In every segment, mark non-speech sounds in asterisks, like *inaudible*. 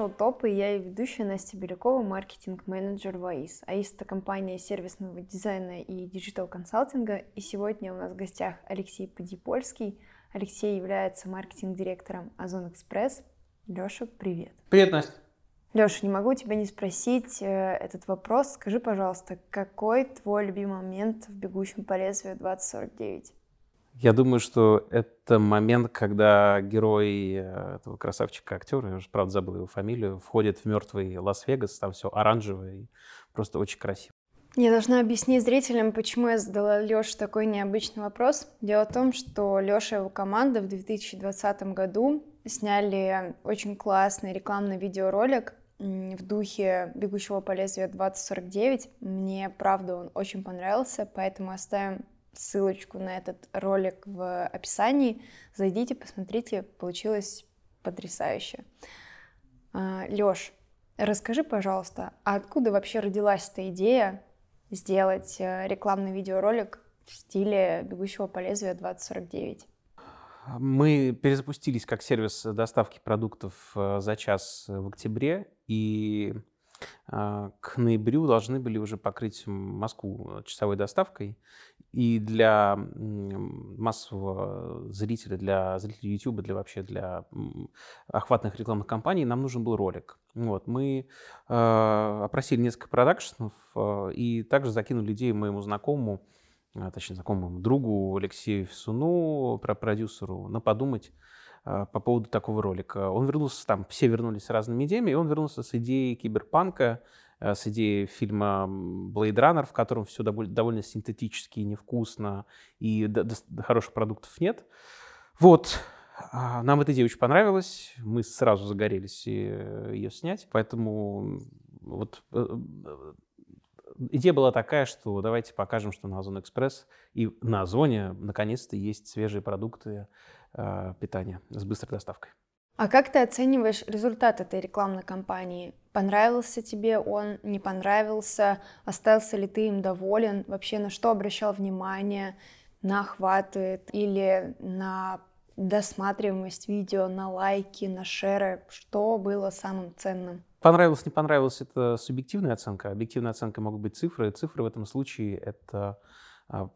шоу «Топы», и я её ведущая Настя Белякова, маркетинг-менеджер в АИС. АИС — это компания сервисного дизайна и диджитал-консалтинга. И сегодня у нас в гостях Алексей Подъяпольский. Алексей является маркетинг-директором Озон Экспресс. Леша, привет. Привет, Настя. Леша, не могу тебя не спросить э, этот вопрос. Скажи, пожалуйста, какой твой любимый момент в «Бегущем по лезвию 2049»? Я думаю, что это момент, когда герой э, этого красавчика актера, я уже, правда, забыл его фамилию, входит в мертвый Лас-Вегас, там все оранжевое и просто очень красиво. Я должна объяснить зрителям, почему я задала Лёше такой необычный вопрос. Дело в том, что Лёша и его команда в 2020 году сняли очень классный рекламный видеоролик в духе «Бегущего по лезвию 2049». Мне, правда, он очень понравился, поэтому оставим ссылочку на этот ролик в описании. Зайдите, посмотрите, получилось потрясающе. А, Лёш, расскажи, пожалуйста, а откуда вообще родилась эта идея сделать э, рекламный видеоролик в стиле «Бегущего по лезвию 2049»? Мы перезапустились как сервис доставки продуктов э, за час в октябре, и к ноябрю должны были уже покрыть Москву часовой доставкой. И для массового зрителя, для зрителей YouTube, для вообще для охватных рекламных кампаний нам нужен был ролик. Вот, мы э, опросили несколько продакшенов э, и также закинули идею моему знакомому, точнее знакомому другу Алексею Фисуну, про продюсеру, на подумать, по поводу такого ролика. Он вернулся, там все вернулись с разными идеями, и он вернулся с идеей киберпанка, Э, с идеей фильма Blade Runner, в котором все довольно, синтетически, невкусно и до, до, хороших продуктов нет. Вот, а, нам эта идея очень понравилась, мы сразу загорелись э, ее снять, поэтому вот э, идея была такая, что давайте покажем, что на Озон Экспресс и на Озоне наконец-то есть свежие продукты питания с быстрой доставкой. А как ты оцениваешь результат этой рекламной кампании? Понравился тебе он, не понравился? Остался ли ты им доволен? Вообще на что обращал внимание? На охваты или на досматриваемость видео, на лайки, на шеры? Что было самым ценным? Понравилось, не понравилось, это субъективная оценка. Объективная оценка могут быть цифры. Цифры в этом случае это а,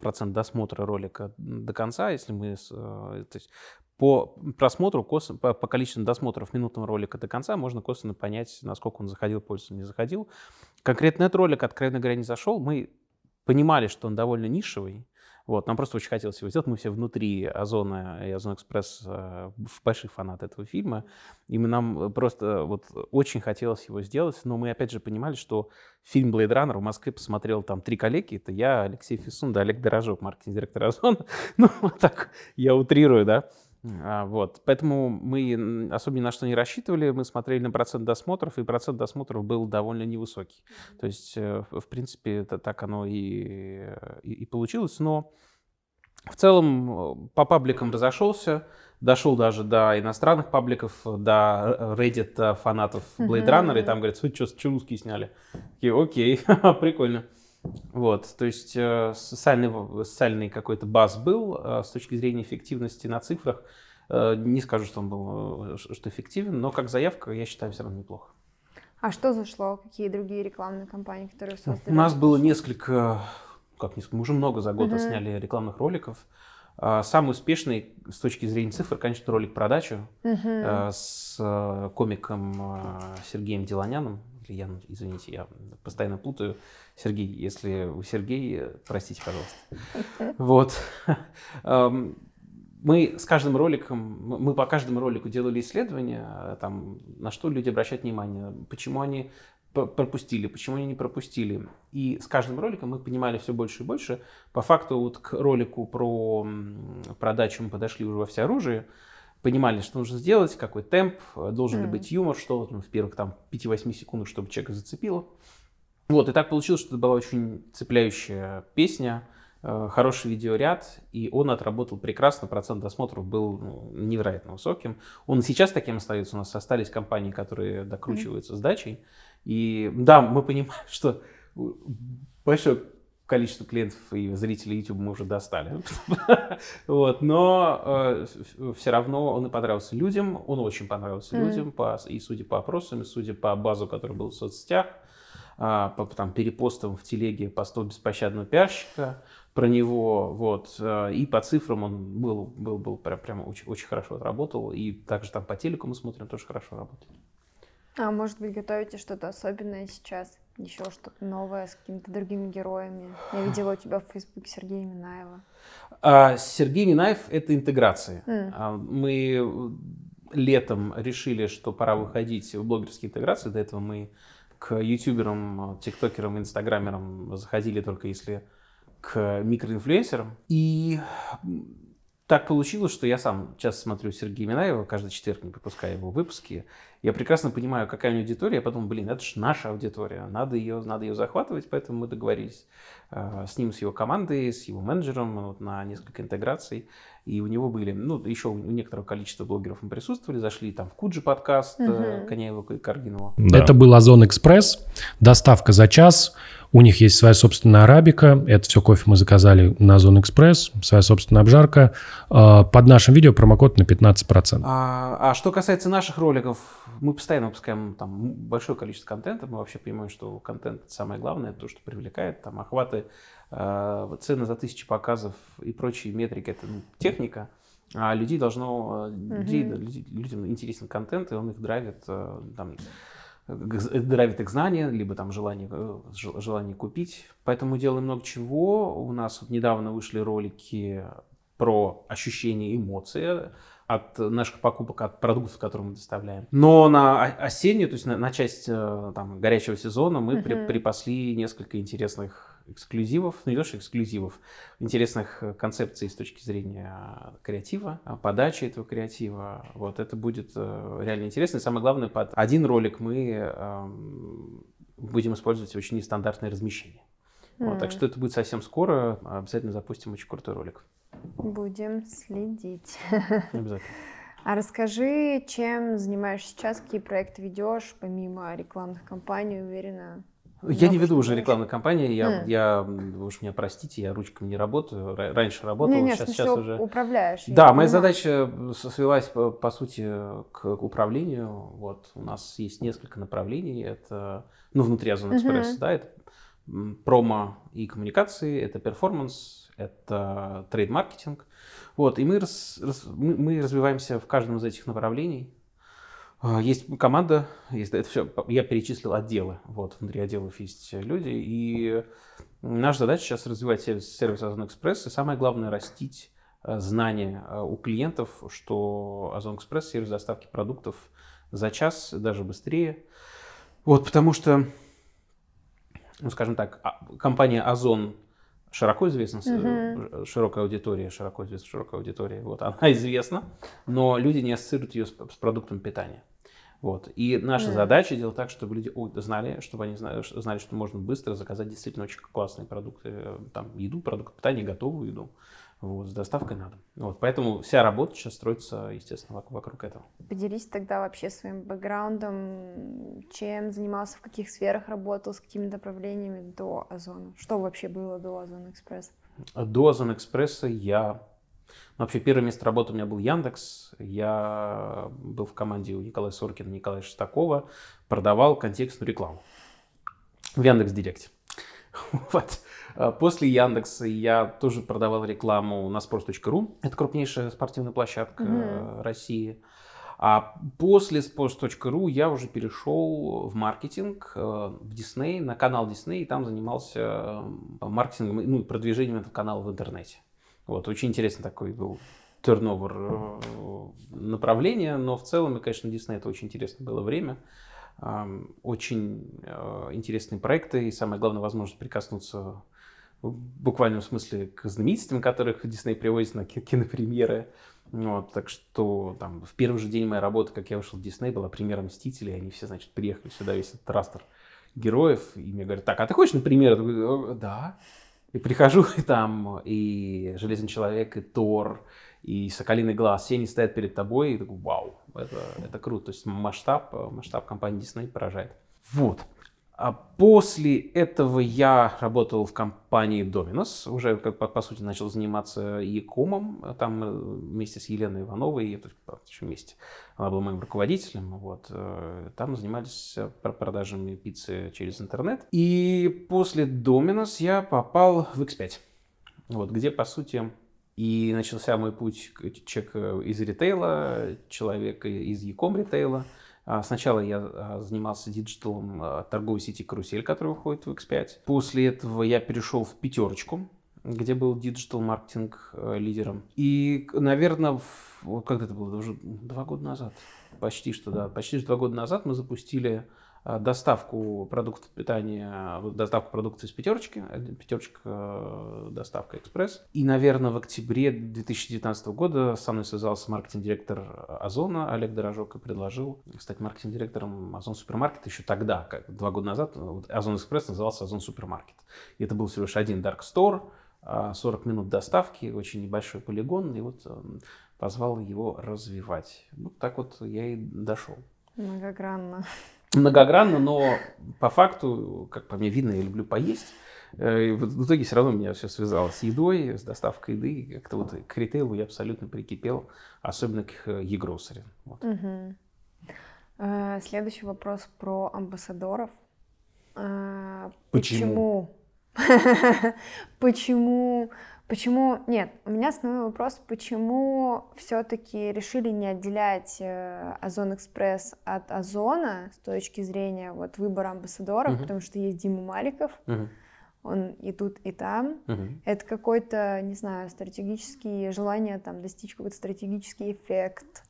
процент досмотра ролика до конца, если мы, э, то есть по просмотру, по, по количеству досмотров минутного ролика до конца можно косвенно понять, насколько он заходил, пользователь не заходил. Конкретно этот ролик, откровенно говоря, не зашел. Мы понимали, что он довольно нишевый, вот, нам просто очень хотелось его сделать. Мы все внутри Озона и Озон Экспресс э, большие фанаты этого фильма. И мы, нам просто вот очень хотелось его сделать. Но мы опять же понимали, что фильм Blade Runner в Москве посмотрел там три коллеги. Это я, Алексей Фисун, да, Олег Дорожок, маркетинг-директор Озона. *laughs* Ну, вот так я утрирую, да. А, вот. Поэтому мы особо ни на что не рассчитывали. Мы смотрели на процент досмотров, и процент досмотров был довольно невысокий. То есть, э, в принципе, это так оно и, и, и получилось. Но в целом э, по пабликам разошелся, дошел даже до иностранных пабликов, до Reddit фанатов Blade Runner, mm-hmm. и там говорят, что, что русские сняли. Такие, окей, *laughs* прикольно. Вот, то есть э, социальный, социальный какой-то баз был э, с точки зрения эффективности на цифрах. Э, не скажу, что он был что эффективен, но как заявка, я считаю, все равно неплохо. А что зашло? Какие другие рекламные кампании, которые создали? У нас было несколько, как несколько, мы уже много за год uh-huh. сняли рекламных роликов. Самый успешный с точки зрения цифр, конечно, ролик про дачу uh-huh. с комиком Сергеем Деланяном. Ян, извините, я постоянно путаю. Сергей, если вы Сергей, простите, пожалуйста. *laughs* Вот. Мы с каждым роликом, мы по каждому ролику делали исследования, там, на что люди обращают внимание, почему они пропустили, почему они не пропустили. И с каждым роликом мы понимали все больше и больше. По факту вот к ролику про продачу мы подошли уже во всеоружие, понимали, что нужно сделать, какой темп, должен ли быть юмор, что вот, ну, в первых там 5-8 секундах, чтобы человека зацепило. Вот, и так получилось, что это была очень цепляющая песня, э, хороший видеоряд, и он отработал прекрасно, процент досмотров был ну, невероятно высоким. Он сейчас таким остается, у нас остались компании, которые докручиваются mm-hmm. с дачей. И да, мы понимаем, *laughs* что большое количество клиентов и зрителей YouTube мы уже достали. *laughs* вот, но э, все равно он и понравился людям, он очень понравился mm-hmm. людям, по, и судя по опросам, и судя по базу, который был в соцсетях, а, по там, перепостам в телеге постов беспощадного пиарщика про него, вот, а, и по цифрам он был, был, был прям, прям очень, очень хорошо отработал, и также там по телеку мы смотрим, тоже хорошо работает. А может быть, готовите что-то особенное сейчас? Еще что-то новое с какими-то другими героями? Я видела у тебя в Фейсбуке Сергея Минаева. А, Сергей Минаев — это интеграция. Mm. Мы летом решили, что пора выходить в блогерские интеграции. До этого мы к ютуберам, тиктокерам, инстаграмерам заходили только если к микроинфлюенсерам. И так получилось, что я сам часто смотрю Сергея Минаева, каждый четверг не пропуская его выпуски. Я прекрасно понимаю, какая у него аудитория. Я подумал, блин, это же наша аудитория, надо ее, надо ее захватывать. Поэтому мы договорились э, с ним, с его командой, с его менеджером вот, на несколько интеграций. И у него были, ну, еще у некоторого количества блогеров мы присутствовали, зашли там в Куджи подкаст угу. Коняева и Каргинова. Да. Это был Озон Экспресс, доставка за час. У них есть своя собственная арабика. Это все кофе мы заказали на Озон Экспресс, своя собственная обжарка. А, под нашим видео промокод на 15%. А, а что касается наших роликов, мы постоянно выпускаем там большое количество контента. Мы вообще понимаем, что контент это самое главное, то, что привлекает. Там охваты Э, цены за тысячи показов и прочие метрики это ну, техника, а людей должно, mm-hmm. людей, людям интересен контент, и он их драйвит, э, там, драйвит их знания, либо там желание, желание купить. Поэтому делаем много чего. У нас вот недавно вышли ролики про ощущения эмоции от наших покупок, от продуктов, которые мы доставляем. Но на осеннюю, то есть на, на часть там, горячего сезона мы mm-hmm. при, припасли несколько интересных эксклюзивов, ну не то что эксклюзивов, интересных э, концепций с точки зрения креатива, а, подачи этого креатива. Вот это будет э, реально интересно. И самое главное, под один ролик мы эм, будем использовать очень нестандартное размещение. Mm. Вот, так что это будет совсем скоро. Обязательно запустим очень крутой ролик. Будем следить. *laughs* Обязательно. А расскажи, чем занимаешься сейчас, какие проекты ведешь, помимо рекламных кампаний, уверена, я не веду уже рекламной кампании, я, mm. я, вы уж меня простите, я ручками не работаю, раньше работал, не, не, сейчас, сейчас уже... управляешь. Да, моя задача свелась, по, по сути, к управлению, вот, у нас есть несколько направлений, это, ну, внутри Озон Экспресс, mm-hmm. да, это промо и коммуникации, это performance, это трейд-маркетинг, вот, и мы, рас, рас, мы, развиваемся в каждом из этих направлений, есть команда, есть, это все, я перечислил отделы, вот, внутри отделов есть люди, и наша задача сейчас развивать сервис Озон Экспресс, и самое главное растить э, знания э, у клиентов, что Озон Экспресс сервис доставки продуктов за час, даже быстрее. Вот, потому что, ну, скажем так, а, компания Озон широко известна, mm-hmm. широкая аудитория, широко известна широкая аудитория, вот, *laughs* она известна, но люди не ассоциируют ее с, с продуктом питания. Вот. И наша mm. задача делать так, чтобы люди знали, чтобы они знали, знали, что можно быстро заказать действительно очень классные продукты, э, там, еду, продукты питания, готовую еду, вот, с доставкой на дом. Вот, поэтому вся работа сейчас строится, естественно, вокруг этого. Поделись тогда вообще своим бэкграундом, чем занимался, в каких сферах работал, с какими направлениями до Озона. Что вообще было до Озон Экспресс? До Озон Экспресса я Вообще, первое место работы у меня был Яндекс. Я был в команде у Николая Соркина, Николая Шестакова. Продавал контекстную рекламу в Яндекс Директе. *laughs* Вот. А после Яндекса я тоже продавал рекламу на sports.ru. Это крупнейшая спортивная площадка mm-hmm. России. А после sports.ru я уже перешел в маркетинг, э, в Disney, на канал Disney, и там занимался э, маркетингом, ну и продвижением этого канала в интернете. Вот, очень интересный такой был турновер э, направления, но в целом, и, конечно, Disney это очень интересное было время. Очень э, интересные проекты и, самое главное, возможность прикоснуться в буквальном смысле к знаменитостям, которых Disney привозит на кинопремьеры. Вот, так что там в первый же день моей работы, как я вышел в Disney, была премьера Мстителей, они все, значит, приехали сюда, весь этот растер героев, и мне говорят, так, а ты хочешь на премьеру? Я говорю, да. И прихожу, *laughs* и там и Железный Человек, и Тор, и Соколиный Глаз, все они стоят перед тобой, и такой, вау, это, это круто. То есть масштаб, масштаб компании Disney поражает. Вот. А после этого я работал в компании Dominos, уже, как по, по сути, начал заниматься e-комом, там э, вместе с Еленой Ивановой, это еще вместе, она была моим руководителем, вот, э, там занимались продажами пиццы через интернет. И после Dominos я попал в X5, вот, где, по сути, и начался мой путь человек из ритейла, человек из e-com ритейла, а, сначала я а, занимался диджиталом а, торговой сети «Карусель», которая выходит в X5. После этого я перешел в «Пятерочку», где был диджитал-маркетинг э, лидером. И, наверное, в, когда это было? Уже два года назад. Почти что, да. Почти два года назад мы запустили доставку продуктов питания, доставку продукции из пятерочки, пятерочка э, доставка экспресс. И, наверное, в октябре 2019 года со мной связался маркетинг-директор Озона Олег Дорожок и предложил стать маркетинг-директором Озон Супермаркет еще тогда, как два года назад. Озон Экспресс назывался Озон Супермаркет. И это был всего лишь один Dark Store, 40 минут доставки, очень небольшой полигон, и вот э, позвал его развивать. Вот так вот я и дошел. Многогранно многогранно, но по факту, как по мне видно, я люблю поесть. Э, и в итоге все равно меня все связалось с едой, с доставкой еды. Как-то вот к ритейлу я абсолютно прикипел, особенно к e-grocery. Вот. Угу. Следующий вопрос про амбассадоров. Э, почему? Почему? *laughs* Почему Почему? Нет, у меня основной вопрос, почему все-таки решили не отделять э, Озон Экспресс от Озона с точки зрения вот выбора амбассадоров, uh-huh. потому что есть Дима Маликов, uh-huh. он и тут, и там. Uh-huh. Это какой-то, не знаю, стратегический желание там достичь какой-то стратегический эффект.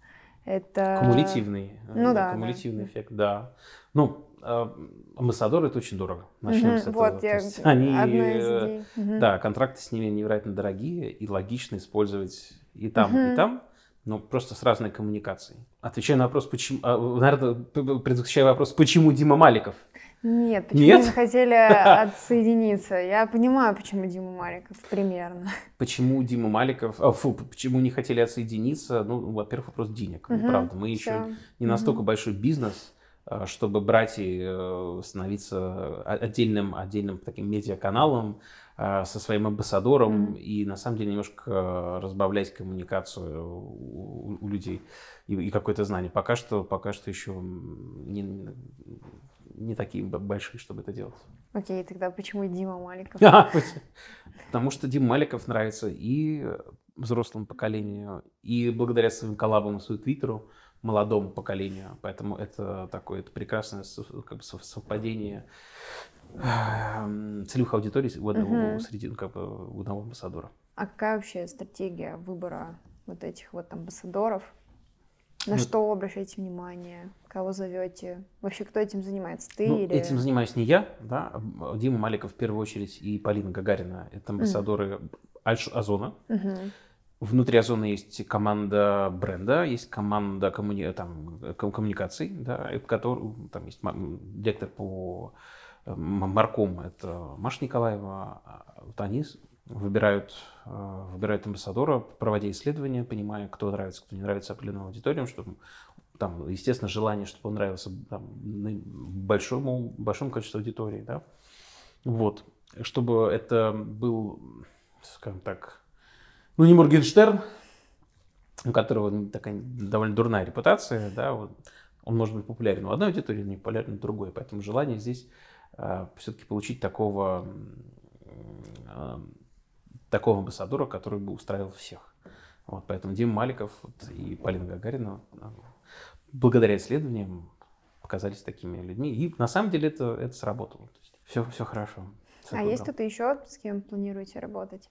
Это... Кумулятивный. Ну да. Кумулятивный да. эффект, да. Ну, а, амбассадоры это очень дорого. Начнем угу, с этого. Вот, я, они, одна из идей. Угу. Да, контракты с ними невероятно дорогие и логично использовать и там, угу. и там, но просто с разной коммуникацией. Отвечая на вопрос, почему, а, наверное, предвосхищая вопрос, почему Дима Маликов? Нет, почему Нет? хотели *laughs* отсоединиться? Я понимаю, почему Дима Маликов, примерно. Почему Дима Маликов, а, фу, почему не хотели отсоединиться? Ну, во-первых, вопрос денег, угу, правда. Мы все. еще не настолько угу. большой бизнес, Э, чтобы брать и э, становиться отдельным, отдельным таким медиаканалом э, со своим амбассадором mm-hmm. и на самом деле немножко разбавлять коммуникацию у, у людей и, и какое-то знание. Пока что, пока что еще не, не такие большие, чтобы это делать. Окей, okay, тогда почему Дима Маликов? *laughs* Потому что Дима Маликов нравится и взрослому поколению, и благодаря своим коллабам и своему твиттеру, молодому поколению. Поэтому это такое это прекрасное как бы, совпадение эм, целевых аудиторий у одного, угу. среди, ну, как бы, у одного амбассадора. А какая вообще стратегия выбора вот этих вот амбассадоров? На ну, что обращаете внимание? Кого зовете? Вообще, кто этим занимается? Ты ну, или... Этим занимаюсь не я, да. Дима Маликов в первую очередь и Полина Гагарина. Это амбассадоры mm. Альш Озона. Mm-hmm. Внутри Озона есть команда бренда, есть команда коммуни... там, коммуникаций, да, который, там есть директор по э, марком, это Маша Николаева. А вот они выбирают, э, выбирают амбассадора, проводя исследования, понимая, кто нравится, кто не нравится определенным аудиториям, чтобы там, естественно, желание, чтобы он нравился там, большому, большому количеству аудитории, да. Вот. Чтобы это был, скажем так, ну, не Моргенштерн, у которого такая довольно дурная репутация, да, вот, он может быть популярен у одной аудитории, но не популярен у другой. Поэтому желание здесь э, все-таки получить такого, э, такого амбассадора, который бы устраивал всех. Вот, поэтому Дима Маликов вот, и Полина Гагарина э, благодаря исследованиям показались такими людьми. И на самом деле это, это сработало. То есть все, все хорошо. Все а есть кто-то еще, с кем планируете работать?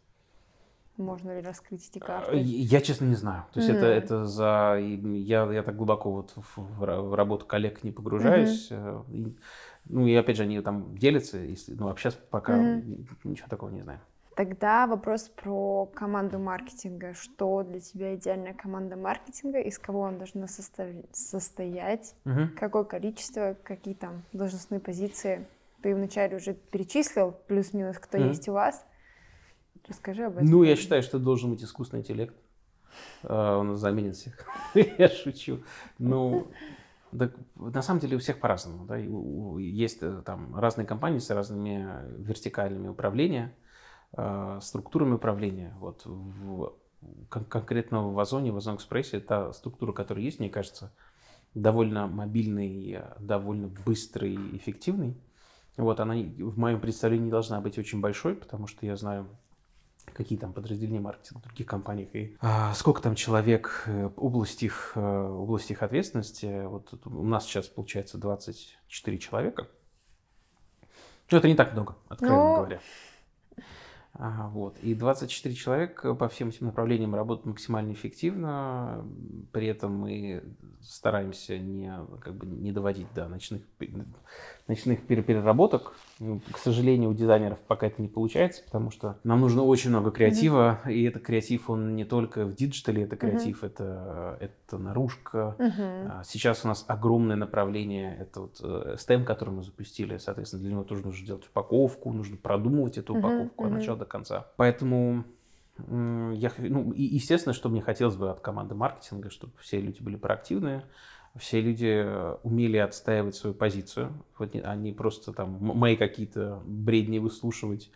Можно ли раскрыть эти карты? Я, честно, не знаю. То есть mm-hmm. это, это за... Я, я так глубоко вот в, в работу коллег не погружаюсь. Mm-hmm. Ну, и опять же, они там делятся. Если, ну, а сейчас пока mm-hmm. ничего такого не знаю. Тогда вопрос про команду маркетинга. Что для тебя идеальная команда маркетинга? Из кого она должна состав... состоять? Угу. Какое количество? Какие там должностные позиции? Ты вначале уже перечислил плюс-минус, кто угу. есть у вас. Расскажи об этом. Ну, я считаю, что должен быть искусственный интеллект. А, Он заменит всех. *laughs* Я шучу. Ну, так, на самом деле у всех по-разному. Да? Есть э, там разные компании с разными вертикальными управления, э, структурами управления. Вот в, кон- конкретно в Озоне, в Озон Экспрессе, та структура, которая есть, мне кажется, довольно мобильный, довольно быстрый эффективный. Вот она в моем представлении должна быть очень большой, потому что я знаю, какие там подразделения маркетинга в других компаниях и а, сколько там человек, э, область их, э, область их ответственности. Вот у нас сейчас получается 24 человека. Ну, это не так много, откровенно Ну, говоря. А, вот. И 24 человека по всем этим направлениям работают максимально эффективно. При этом мы стараемся не, как бы, не доводить до ночных, ночных пере- переработок. К сожалению, у дизайнеров пока это не получается, потому что нам нужно очень много креатива. И это креатив, он не только в диджитале, это креатив, это, это наружка, а Сейчас у нас огромное направление, это вот э, СТМ, который мы запустили, соответственно, для него тоже нужно делать упаковку, нужно продумывать эту упаковку от мгм. начала до конца. Поэтому я, ну, и естественно, что мне хотелось бы от команды маркетинга, чтобы все люди были проактивные, все люди э, умели отстаивать свою позицию, вот не просто там мои какие-то бредни выслушивать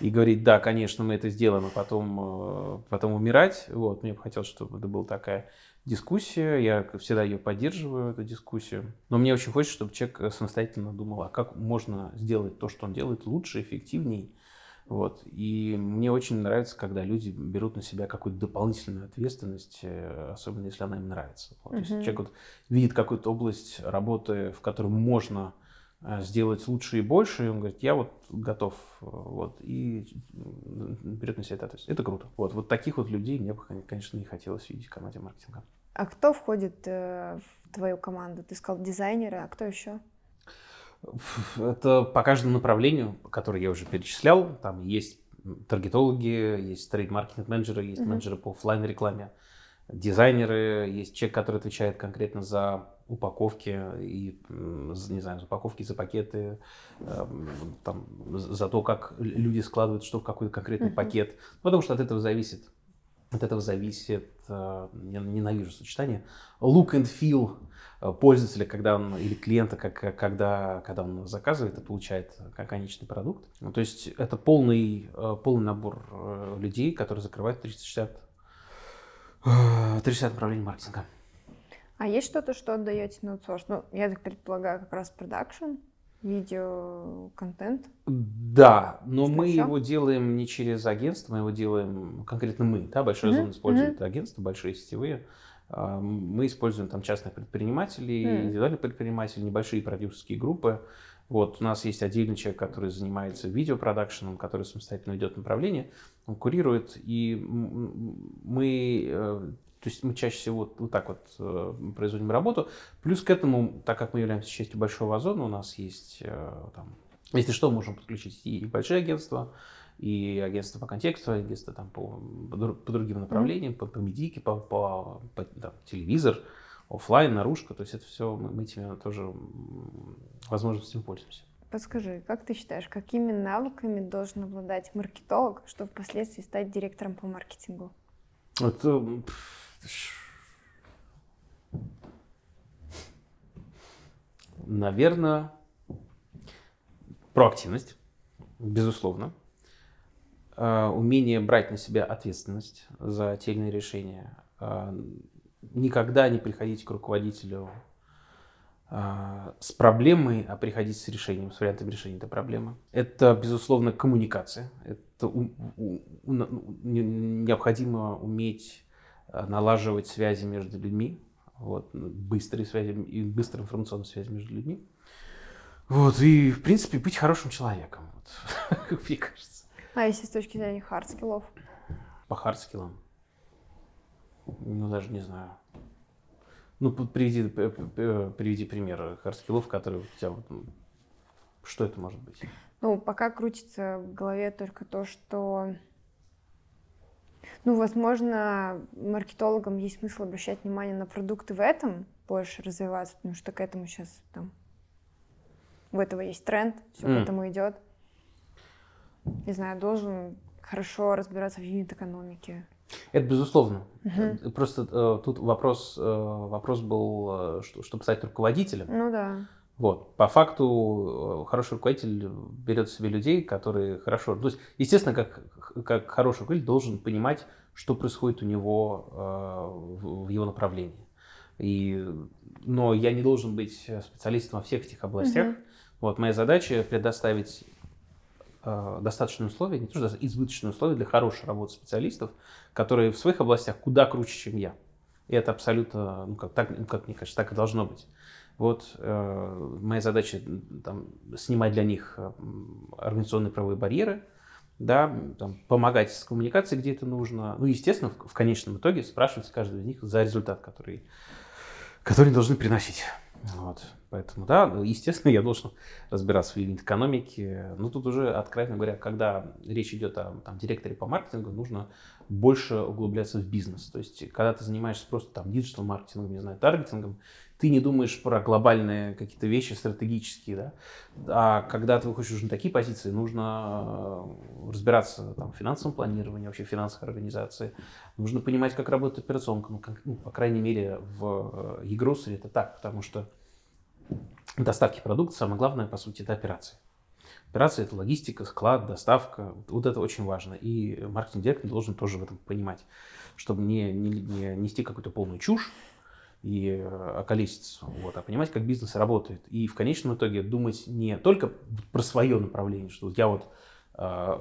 и говорить, да, конечно, мы это сделаем, а потом, э, потом умирать. Вот, мне бы хотелось, чтобы это была такая дискуссия, я всегда ее поддерживаю, эту дискуссию. Но мне очень хочется, чтобы человек э, самостоятельно думал, а как можно сделать то, что он делает, лучше, эффективней. Вот. И мне очень нравится, когда люди берут на себя какую-то дополнительную ответственность, э, особенно если она им нравится. Вот. То есть Мгм. человек вот видит какую-то область работы, в которой можно э, сделать лучше и больше, и он говорит, я вот готов, э, вот, и берет на себя эту ответственность. Это круто. Вот, вот таких вот людей мне бы, конечно, не хотелось видеть в команде маркетинга. А кто входит в твою команду? Ты сказал дизайнеры, а кто еще? Это по каждому направлению, которое я уже перечислял. Там есть таргетологи, есть трейд-маркетинг-менеджеры, есть Мгм. менеджеры по оффлайн рекламе дизайнеры, есть человек, который отвечает конкретно за упаковки и, не знаю, за упаковки, за пакеты, эм, там, за то, как люди складывают что в какой-то конкретный Мгм. пакет. Потому что от этого зависит, от этого зависит, э, я ненавижу сочетание, look and feel э, пользователя, когда он, или клиента, как, как- когда, когда он заказывает и получает конечный продукт. Ну, то есть это полный, э, полный набор э, людей, которые закрывают 360, э, 360 направлений маркетинга. А есть что-то, что отдаете на аутсорс? Ну, я так предполагаю, как раз продакшн, видео, контент. Да, но Что мы ещё? его делаем не через агентство, мы его делаем конкретно мы. Да, Большой Мгм, Озон использует агентства, большие сетевые. А, Мы используем там частных предпринимателей, Мгм. индивидуальных предпринимателей, небольшие продюсерские группы. Вот у нас есть отдельный человек, который занимается видеопродакшеном, который самостоятельно ведет направление, он курирует, и мы, э, то есть мы чаще всего вот, так вот э, производим работу. Плюс к этому, так как мы являемся частью большого озона, у нас есть э, там, если что, можем подключить и большие агентства, и агентство по контексту, и агентство там по, по дру- по другим направлениям, по, по медике, по, по- по, там, телевизор, оффлайн, наружка. То есть это все, мы, мы этими тоже возможностями пользуемся. Подскажи, как ты считаешь, какими навыками должен обладать маркетолог, чтобы впоследствии стать директором по маркетингу? Это, Наверное, проактивность, безусловно. Э, Умение брать на себя ответственность за те или иные решения. Э, Никогда не приходить к руководителю э, с проблемой, а приходить с решением, с вариантом решения этой проблемы. Это, безусловно, коммуникация. Это у- у- у- необходимо уметь налаживать связи между людьми, вот, ну, быстрые связи и быстрые информационные связи между людьми. Вот, и, в принципе, быть хорошим человеком, вот, *laughs* как мне кажется, А если с точки зрения хардскиллов? по хардскиллам. Ну, даже не знаю. Ну, приведи, приведи пример хардскиллов, которые у тебя... вот, м, Что это может быть? Ну, пока крутится в голове только то, что... Ну, возможно, маркетологам есть смысл обращать внимание на продукты в этом, больше развиваться, потому что к этому сейчас там... У этого есть тренд, все М. к этому идет. Не знаю, должен хорошо разбираться в юнит-экономике? Это безусловно. Мгм. Просто э, тут вопрос, э, вопрос был, э, что, чтобы стать руководителем. Ну да. Вот. По факту э, хороший руководитель берет себе людей, которые хорошо... То есть, естественно, как, как хороший руководитель должен понимать, что происходит у него э, в, его направлении. И, но я не должен быть специалистом во всех этих областях. Мгм. Вот, моя задача предоставить э, достаточные условия, не то что избыточные условия для хорошей работы специалистов, которые в своих областях куда круче, чем я. И это абсолютно, ну, как, так, ну, как мне кажется, так и должно быть. Вот э, моя задача там, снимать для них э, организационные правовые барьеры, да, там, помогать с коммуникацией, где это нужно. Ну, естественно, в, в конечном итоге спрашивать каждого из них за результат, который, который должны приносить. Вот. Поэтому, да, ну, естественно, я должен разбираться в юнит-экономике. Но тут уже, откровенно говоря, когда речь идет о там, директоре по маркетингу, нужно больше углубляться в бизнес. То есть, когда ты занимаешься просто там диджитал-маркетингом, не знаю, таргетингом, ты не думаешь про глобальные какие-то вещи стратегические, да. А когда ты выходишь уже на такие позиции, нужно э, разбираться там, в финансовом планировании, вообще в финансовой организации. Нужно понимать, как работает операционка. Ну, как- ну, по крайней мере, в e это так, потому что доставки продукта, самое главное, по сути, это операции. Операция – это логистика, склад, доставка. Вот это очень важно. И маркетинг-директор должен тоже в этом понимать, чтобы не, не, не нести какую-то полную чушь и э, околеситься, вот, а понимать, как бизнес работает. И в конечном итоге думать не только про свое направление, что я вот э,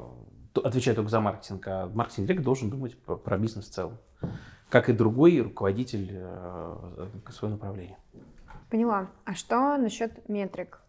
отвечаю только за маркетинг, а маркетинг-директор должен думать про, про бизнес в целом. Как и другой руководитель э, свое направление. Поняла. А что насчет метрик?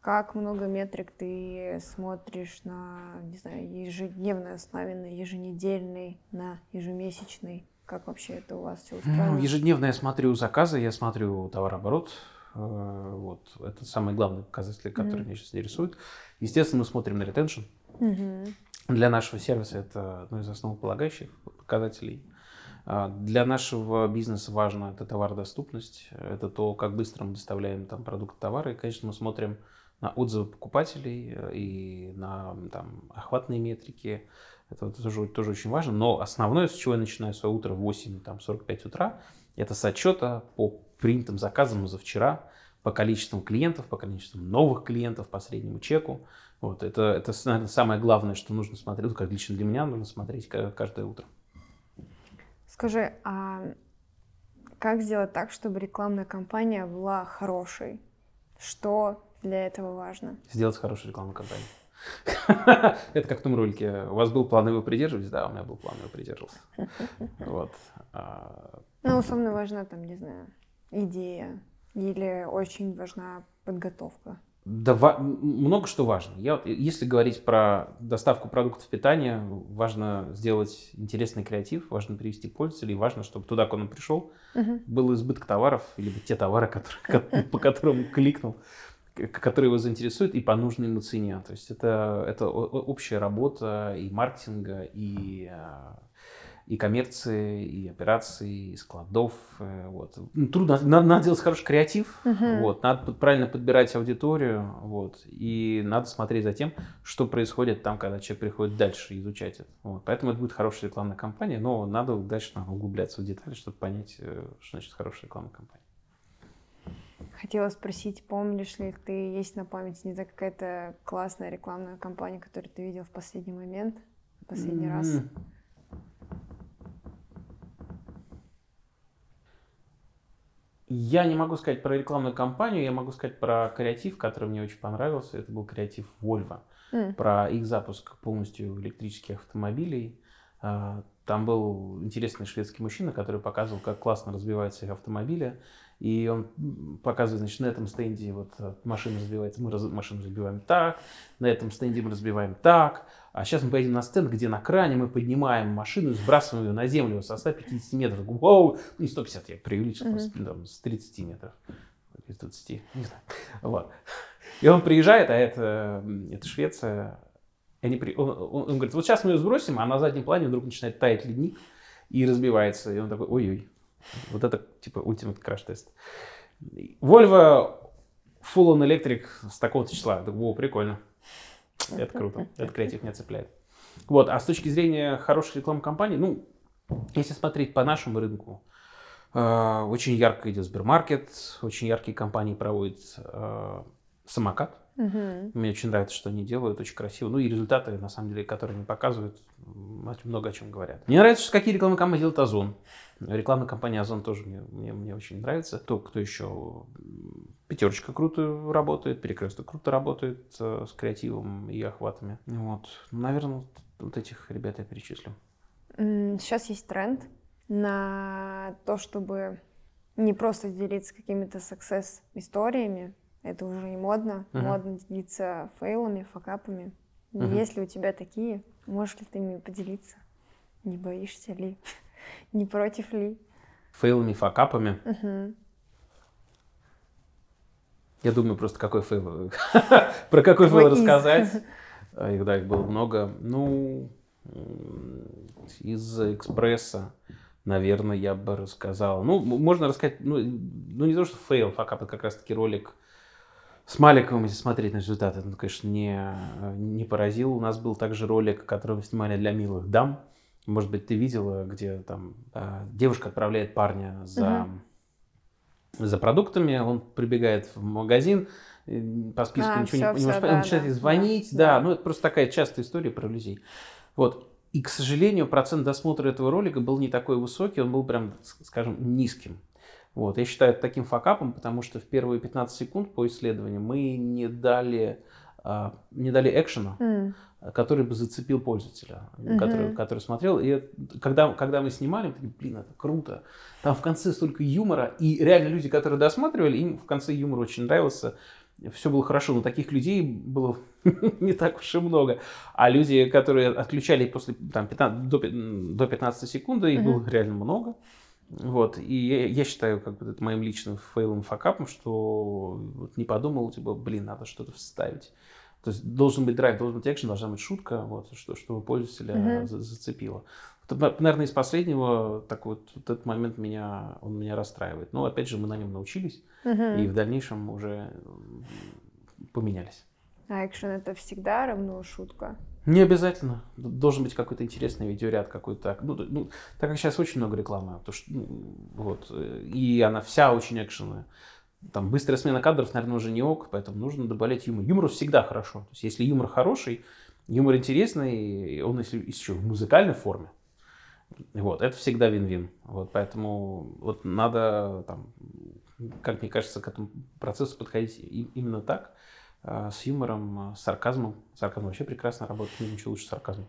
Как много метрик ты смотришь на, не знаю, ежедневной основе, на еженедельной, на ежемесячной? Как вообще это у вас все устроено? ежедневно я смотрю заказы, я смотрю товарооборот. Э, Вот. Это самые главные показатели, которые Мгм. меня сейчас интересуют. Естественно, мы смотрим на ретеншн. Мгм. Для нашего сервиса это одно из основополагающих показателей. А, Для нашего бизнеса важно это товародоступность, это то, как быстро мы доставляем там продукт товара. И, конечно, мы смотрим на отзывы покупателей э, и на там, охватные метрики. Это тоже, тоже очень важно. Но основное, с чего я начинаю свое утро в 8.45 утра, это с отчета по принятым заказам за вчера, по количеству клиентов, по количеству новых клиентов, по среднему чеку. Вот, это, это, наверное, самое главное, что нужно смотреть, ну, как лично для меня, нужно смотреть ка- каждое утро. Скажи, а как сделать так, чтобы рекламная кампания была хорошей? Что для этого важно? Сделать хорошую рекламную кампанию. *laughs* Это как в том ролике. У вас был план, и вы придерживались? Да, у меня был план, и я придерживался. *laughs* Вот. А, Ну, условно важна там, не знаю, идея или очень важна подготовка. Да, ва- много что важно. Я, если говорить про доставку продуктов питания, важно сделать интересный креатив, важно привести пользователей, важно, чтобы туда, куда он пришел, Мгм. был избыток товаров, либо те товары, которые, ко- *laughs* по которым кликнул, которые его заинтересуют, и по нужной ему цене. То есть это, это общая работа и маркетинга, и, а, и коммерции, и операций, и складов. э, Вот. Ну, Трудно, надо, надо делать хороший креатив, Мгм. вот, надо правильно подбирать аудиторию, вот, и надо смотреть за тем, что происходит там, когда человек приходит дальше изучать это. Вот. Поэтому это будет хорошая рекламная кампания, но надо дальше надо углубляться в детали, чтобы понять, э, что значит хорошая рекламная кампания. Хотела спросить, помнишь ли ты, есть на памяти, не знаю, какая-то классная рекламная кампания, которую ты видел в последний момент, в последний раз? М. Я не могу сказать про рекламную кампанию, я могу сказать про креатив, который мне очень понравился. Это был креатив Volvo. М. про их запуск полностью электрических автомобилей. А, Там был интересный шведский мужчина, который показывал, как классно развиваются их автомобили. И он показывает, значит, на этом стенде вот э, машина разбивается, мы раз- машину разбиваем так, на этом стенде мы разбиваем так. А сейчас мы поедем на стенд, где на кране мы поднимаем машину и сбрасываем ее на землю со 150 метров. Вау! Ну, не 150, я преувеличил, с- там, с 30 метров. Из 20, не знаю. Вот. И он приезжает, а это, это Швеция. Они при... он, он- он говорит, вот сейчас мы ее сбросим, а на заднем плане вдруг начинает таять ледник и разбивается. И он такой, ой-ой. Вот это типа ультимат краш-тест. Volvo Full on Electric с такого-то числа. О, прикольно. Это круто. Это креатив меня цепляет. Вот, а с точки зрения хорошей рекламной кампании, ну, если смотреть по нашему рынку, э, очень ярко идет Сбермаркет, очень яркие компании проводят э, самокат. Мгм. Мне очень нравится, что они делают, очень красиво. Ну и результаты, на самом деле, которые они показывают, много о чем говорят. Мне нравится, что какие рекламные кампании делает Озон. Рекламная компания Озон тоже мне, мне, мне очень нравится. Кто, кто еще? Пятерочка круто работает, Перекресток круто работает э, с креативом и охватами. Вот. Ну, Наверное, вот, этих ребят я перечислю. Сейчас есть тренд на то, чтобы не просто делиться какими-то success-историями. Это уже не модно. Мгм. Модно делиться фейлами, факапами. Мгм. Если у тебя такие, можешь ли ты ими поделиться? Не боишься ли? *laughs* Не против ли? Фейлами, факапами. Мгм. Я думаю, просто какой фейл. *laughs* Про какой фейл рассказать. *laughs* А Их, да, их было много. Ну, из экспресса, наверное, я бы рассказал. Ну, можно рассказать, ну, ну не то, что фейл, факап, это как раз-таки ролик с Маликовым, если смотреть на результаты, ну, конечно, не, не поразил. У нас был также ролик, который мы снимали для милых дам. Может быть, ты видела, где там а, девушка отправляет парня за, за продуктами, он прибегает в магазин, э, по списку А, ничего всё, не, не всё, может, да, он начинает да, звонить, да, да, ну это просто такая частая история про людей. Вот. И, к сожалению, процент досмотра этого ролика был не такой высокий, он был прям, скажем, низким. Вот. Я считаю это таким факапом, потому что в первые 15 секунд по исследованию мы не дали, а, не дали экшена, М, который бы зацепил пользователя, Мгм. который, который смотрел. И когда, когда мы снимали, мы такие, блин, это круто. Там в конце столько юмора. И реально люди, которые досматривали, им в конце юмор очень нравился. Все было хорошо, но таких людей было *laughs* не так уж и много. А люди, которые отключали после там, 15, до, до 15 секунд, их Мгм. было реально много. Вот. И я, я считаю, как бы это моим личным фейлом, факапом, что вот не подумал, типа, блин, надо что-то вставить. То есть должен быть драйв, должен быть экшен, должна быть шутка, вот, что, чтобы пользователя Мгм. за- зацепило. Вот, наверное, из последнего, так вот, вот этот момент меня, он меня расстраивает. Но, опять же, мы на нем научились, мгм. и в дальнейшем уже поменялись. А экшен это всегда равно шутка. Не обязательно. Должен быть какой-то интересный видеоряд какой-то. Ну, ну, так как сейчас очень много рекламы, то что, ну, вот, э, и она вся очень экшенная. Там быстрая смена кадров, наверное, уже не ок, поэтому нужно добавлять юмор. Юмор всегда хорошо. То есть, если юмор хороший, юмор интересный, он если еще в музыкальной форме, вот, это всегда вин-вин. Вот, поэтому вот надо, там, как мне кажется, к этому процессу подходить именно так, а, с юмором, а, с сарказмом. Сарказм вообще прекрасно работает, ничего лучше сарказма.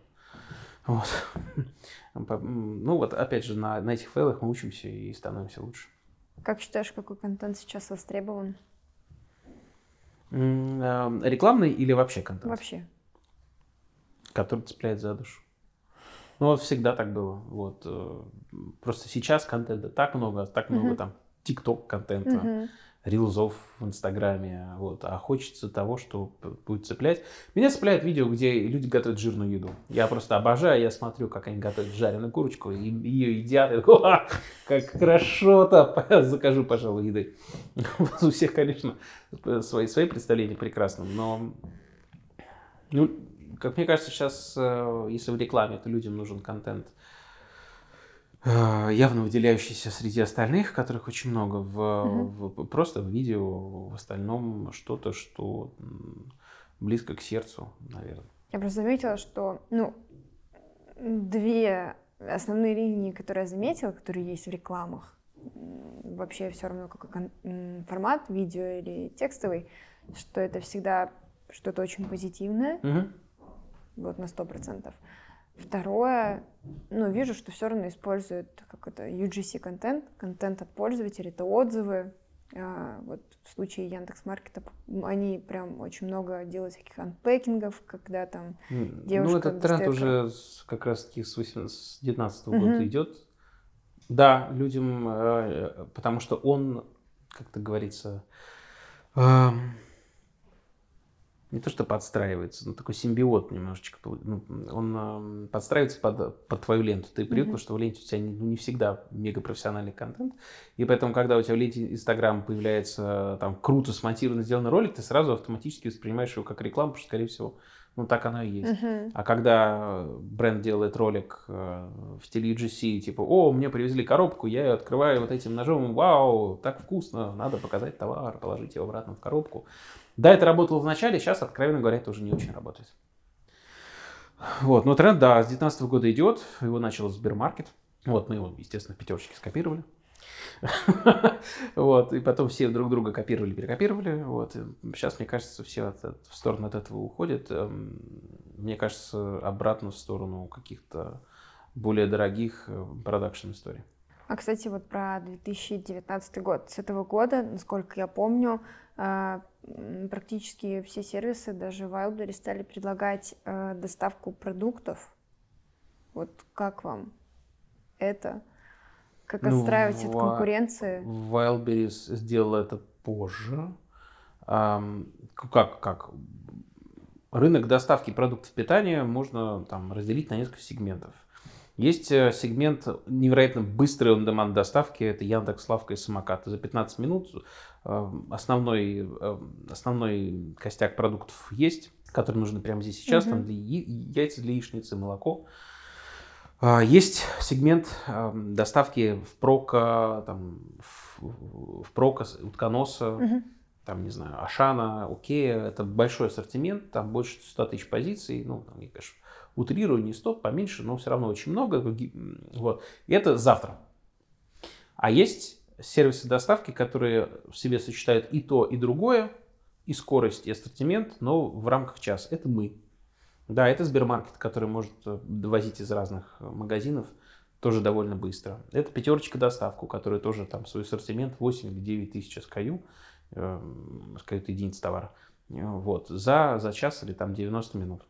Вот. *laughs* Ну вот, опять же, на, на этих фейлах мы учимся и становимся лучше. Как считаешь, какой контент сейчас востребован? М, а, Рекламный или вообще контент? Вообще. который цепляет за душу. Ну, вот всегда так было. Вот. э, Просто сейчас контента так много, так много Мгм. там тикток контента, Мгм. Рилзов в Инстаграме, вот, а хочется того, что будет цеплять. Меня цепляет видео, где люди готовят жирную еду. Я просто обожаю, я смотрю, как они готовят жареную курочку, и ее едят, и такой, «А, как хорошо-то, *laughs* закажу, пожалуй, еды. *laughs* У всех, конечно, свои, свои представления прекрасны, но, ну, как мне кажется, сейчас, э, если в рекламе, то людям нужен контент, явно выделяющийся среди остальных, которых очень много, в, Мгм. в- просто в видео, в остальном что-то, что близко к сердцу, наверное. Я просто заметила, что, ну, две основные линии, которые я заметила, которые есть в рекламах, вообще все равно какой формат, видео или текстовый, что это всегда что-то очень позитивное, Мгм. вот на сто процентов. Второе, ну, вижу, что все равно используют как это UGC контент, контент от пользователей, это отзывы. А, вот в случае Яндекс.Маркета м, они прям очень много делают всяких анпекингов, когда там Девушка ну, этот тренд уже как раз-таки с 2019 Мгм. года идет. Да, людям, э, потому что он, как то говорится, эм, не то что подстраивается, но такой симбиот немножечко. ну, Он эм, подстраивается под, под твою ленту. Ты привыкла, Мгм. что в ленте у тебя не, ну, не всегда мегапрофессиональный контент. И поэтому, когда у тебя в ленте Инстаграм появляется там круто смонтированный, сделанный ролик, ты сразу автоматически воспринимаешь его как рекламу, потому что, скорее всего, Ну, так оно и есть. Мгм. А когда бренд делает ролик э, в стиле UGC, типа, о, мне привезли коробку, я ее открываю вот этим ножом, вау, так вкусно, надо показать товар, положить его обратно в коробку. Да, это работало в начале, сейчас, откровенно говоря, это уже не очень работает. Вот, но тренд, да, с 2019 года идет, его начал Сбермаркет. Вот, мы его, естественно, в пятерочке скопировали. Вот, и потом все друг друга копировали, перекопировали. Вот, сейчас, мне кажется, все в сторону от этого уходят. Эм, Мне кажется, обратно в сторону каких-то более дорогих продакшн историй. А, кстати, вот про 2019 год. С этого года, насколько я помню, м, практически все сервисы, даже Wildberries, стали предлагать а, доставку продуктов. Вот как вам это? Как Ну, отстраивать от ва- конкуренции? Wildberries сделал это позже. К- как, как? Рынок доставки продуктов питания можно там разделить на несколько сегментов. Есть э, сегмент невероятно быстрой он-деманд доставки, это Яндекс, Лавка и Самокат. За 15 минут э, основной, э, основной костяк продуктов есть, которые нужны прямо здесь сейчас, там Мгм. для яйца для яичницы, молоко. А, Есть сегмент эм, доставки в прока, там, в, в прока, утконоса, Мгм. там, не знаю, Ашана, Окея. Это большой ассортимент, там больше 100 тысяч позиций. Ну, там, я, конечно, утрирую, не 100, поменьше, но все равно очень много. Вот. И это завтра. А есть сервисы доставки, которые в себе сочетают и то, и другое, и скорость, и ассортимент, но в рамках часа. Это мы. Да, это Сбермаркет, который может э, довозить из разных э, магазинов тоже довольно быстро. Это пятерочка доставку, которая тоже там свой ассортимент 8 или 9 тысяч SKU, SKU это единица товара, э, вот, за, за час или там 90 минут.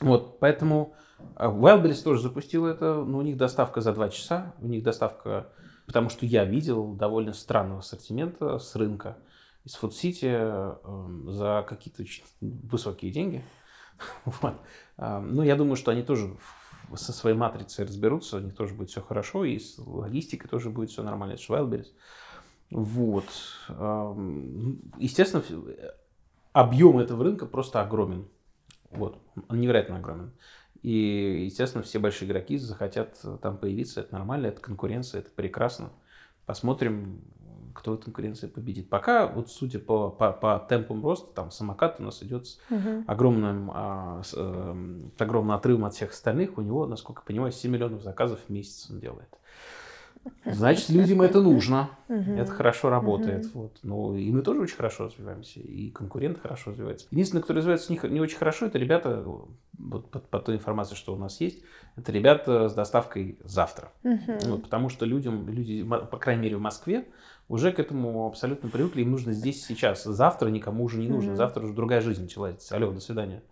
Вот, поэтому Wildberries тоже запустил это, но у них доставка за 2 часа, у них доставка, потому что я видел довольно странного ассортимента с рынка из City э, за какие-то высокие деньги. *laughs* Вот. А, Ну, я думаю, что они тоже со своей матрицей разберутся, у них тоже будет все хорошо, и с логистикой тоже будет все нормально, это Wildberries. Вот. Ам, Естественно, объем этого рынка просто огромен. Вот. Он невероятно огромен. И, естественно, все большие игроки захотят там появиться. Это нормально, это конкуренция, это прекрасно. Посмотрим, кто в конкуренции победит. Пока, вот судя по, по, по темпам роста, там самокат у нас идет с Мгм. огромным, а, с, с огромным отрывом от всех остальных. У него, насколько я понимаю, 7 миллионов заказов в месяц он делает. Значит, людям это нужно. Это хорошо работает. Вот. Ну, и мы тоже очень хорошо развиваемся, и конкуренты хорошо развиваются. Единственное, кто развивается не, не очень хорошо, это ребята, вот по, по той информации, что у нас есть, это ребята с доставкой завтра. Вот, потому что людям, люди, по крайней мере, в Москве, уже к этому абсолютно привыкли, им нужно здесь сейчас. Завтра никому уже не нужно, завтра уже другая жизнь началась. Алло, до свидания.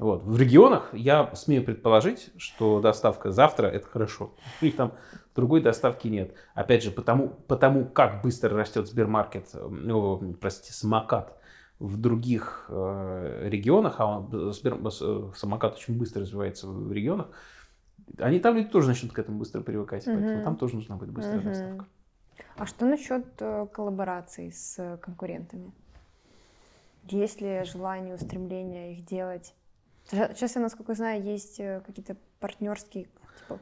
Вот. В регионах я смею предположить, что доставка завтра это хорошо. *laughs* У них там другой доставки нет. Опять же, потому, потому как быстро растет Сбермаркет, э, ну, простите, самокат в других э, регионах, а он, э, Сбер- э, самокат очень быстро развивается в регионах, они там люди тоже начнут к этому быстро привыкать. Поэтому Мгм. там тоже нужна будет быстрая Мгм. доставка. А что насчет э, коллабораций с э, конкурентами? Есть ли желание, устремление их делать? Сейчас, я, насколько знаю, есть э, какие-то партнерские типа,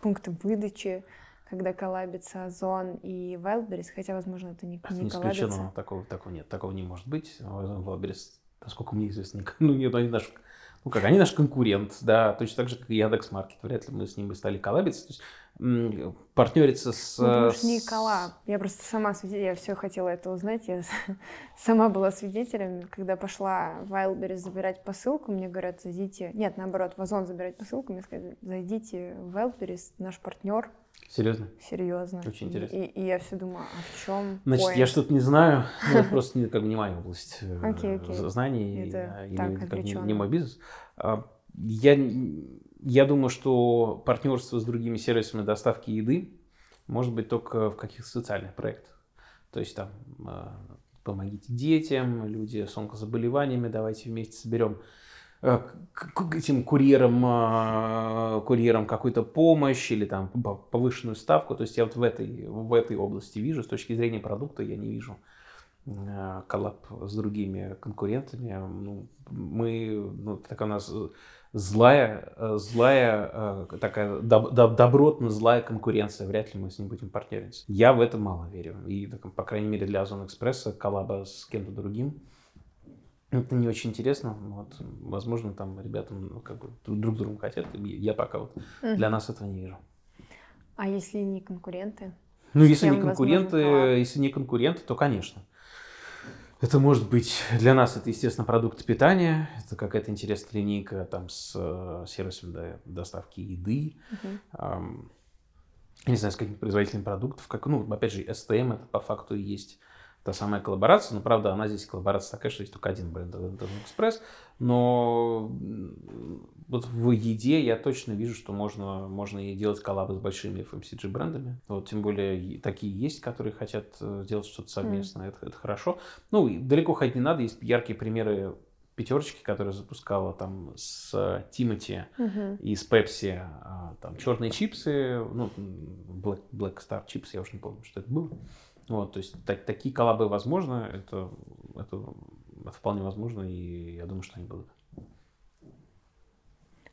пункты выдачи, когда коллабится Озон и Wildberries, хотя, возможно, это не, Это не не исключено, такого, такого нет, такого не может быть. Wildberries, насколько мне известно, ник- ну нет, они наш, ну как, они наш конкурент, да, точно так же, как и Яндекс.Маркет, вряд ли мы с ним бы стали коллабиться, то есть партнериться с... Ну, потому что не коллаб. Я просто сама свидетель, я все хотела это узнать. Я *laughs* сама была свидетелем, когда пошла в Wildberries забирать посылку, мне говорят, зайдите... Нет, наоборот, в Озон забирать посылку, мне сказали, зайдите в Wildberries, наш партнер, Серьезно? серьезно. Очень И- интересно. И, и я все думаю, а в чем Значит, я что-то не знаю, *laughs* ну, это просто не, как бы не моя область э, Окей, окей. з- знаний, Это э, или так, как не, не мой бизнес. А, Я, я думаю, что партнерство с другими сервисами доставки еды может быть только в каких-то социальных проектах. То есть там э, помогите детям, люди с онкозаболеваниями, давайте вместе соберем э, к, к этим курьерам, э, курьерам какую-то помощь или там по- повышенную ставку. То есть я вот в этой, в этой области вижу, с точки зрения продукта я не вижу э, коллаб с другими конкурентами. Ну, мы, ну, так у нас злая, э, злая э, такая доб, доб, добротно злая конкуренция. Вряд ли мы с ним будем партнериться. Я в это мало верю. И, по крайней мере, для Озон Экспресса коллаба с кем-то другим это не очень интересно. Вот, возможно, там ребятам ну, как бы друг другу хотят. Я пока вот mm-hmm. для нас этого не вижу. А если не конкуренты? Ну, если не конкуренты, если не конкуренты, то конечно. Это может быть для нас это, естественно, продукты питания, это какая-то интересная линейка там с э, сервисом доставки еды. Uh-huh. Эм, не знаю, с каким производителем продуктов. Как, ну, опять же, STM это по факту и есть та самая коллаборация, но правда она здесь коллаборация такая, что есть только один бренд, это Экспресс, но вот в еде я точно вижу, что можно, можно и делать коллабы с большими FMCG брендами, вот, тем более такие есть, которые хотят э, сделать что-то совместно, mm. это, это хорошо. Ну, далеко ходить не надо, есть яркие примеры пятерочки, которые запускала там с Тимати uh-huh. и с Пепси, а, там черные чипсы, ну, Black, Black Star чипсы, я уже не помню, что это было. Вот, то есть так, такие коллабы возможно, это, это, это вполне возможно, и я думаю, что они будут.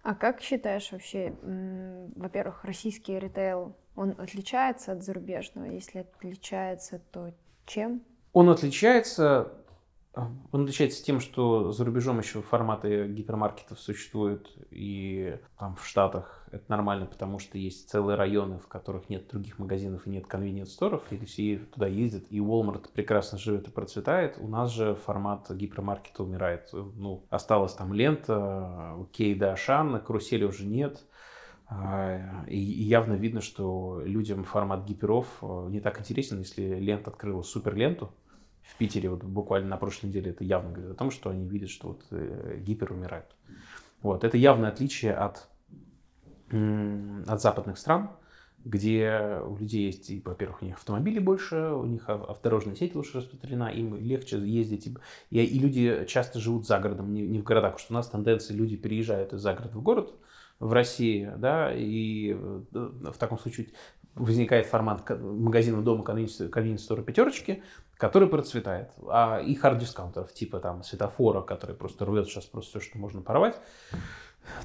А как считаешь вообще, во-первых, российский ритейл, он отличается от зарубежного? Если отличается, то чем? Он отличается он отличается тем, что за рубежом еще форматы гипермаркетов существуют, и там в Штатах это нормально, потому что есть целые районы, в которых нет других магазинов и нет конвениенс-сторов, и все туда ездят, и Walmart прекрасно живет и процветает. У нас же формат гипермаркета умирает. Ну, осталась там лента, Кей да Ашан, карусели уже нет. А, и явно видно, что людям формат гиперов э, не так интересен, если лента открыла супер ленту, в Питере вот буквально на прошлой неделе это явно говорит о том, что они видят, что вот э, гипер умирает. Вот. Это явное отличие от, от западных стран, где у людей есть, во-первых, у них автомобили больше, у них автодорожная сеть лучше распространена, им легче ездить. И, и люди часто живут за городом, не, не в городах, потому что у нас тенденция, люди переезжают из загорода в город, в России, да, и э, в таком случае возникает формат магазина дома convenience store а пятерочки, который процветает. А и хард-дискаунтеров, типа там светофора, который просто рвет сейчас просто все, что можно порвать.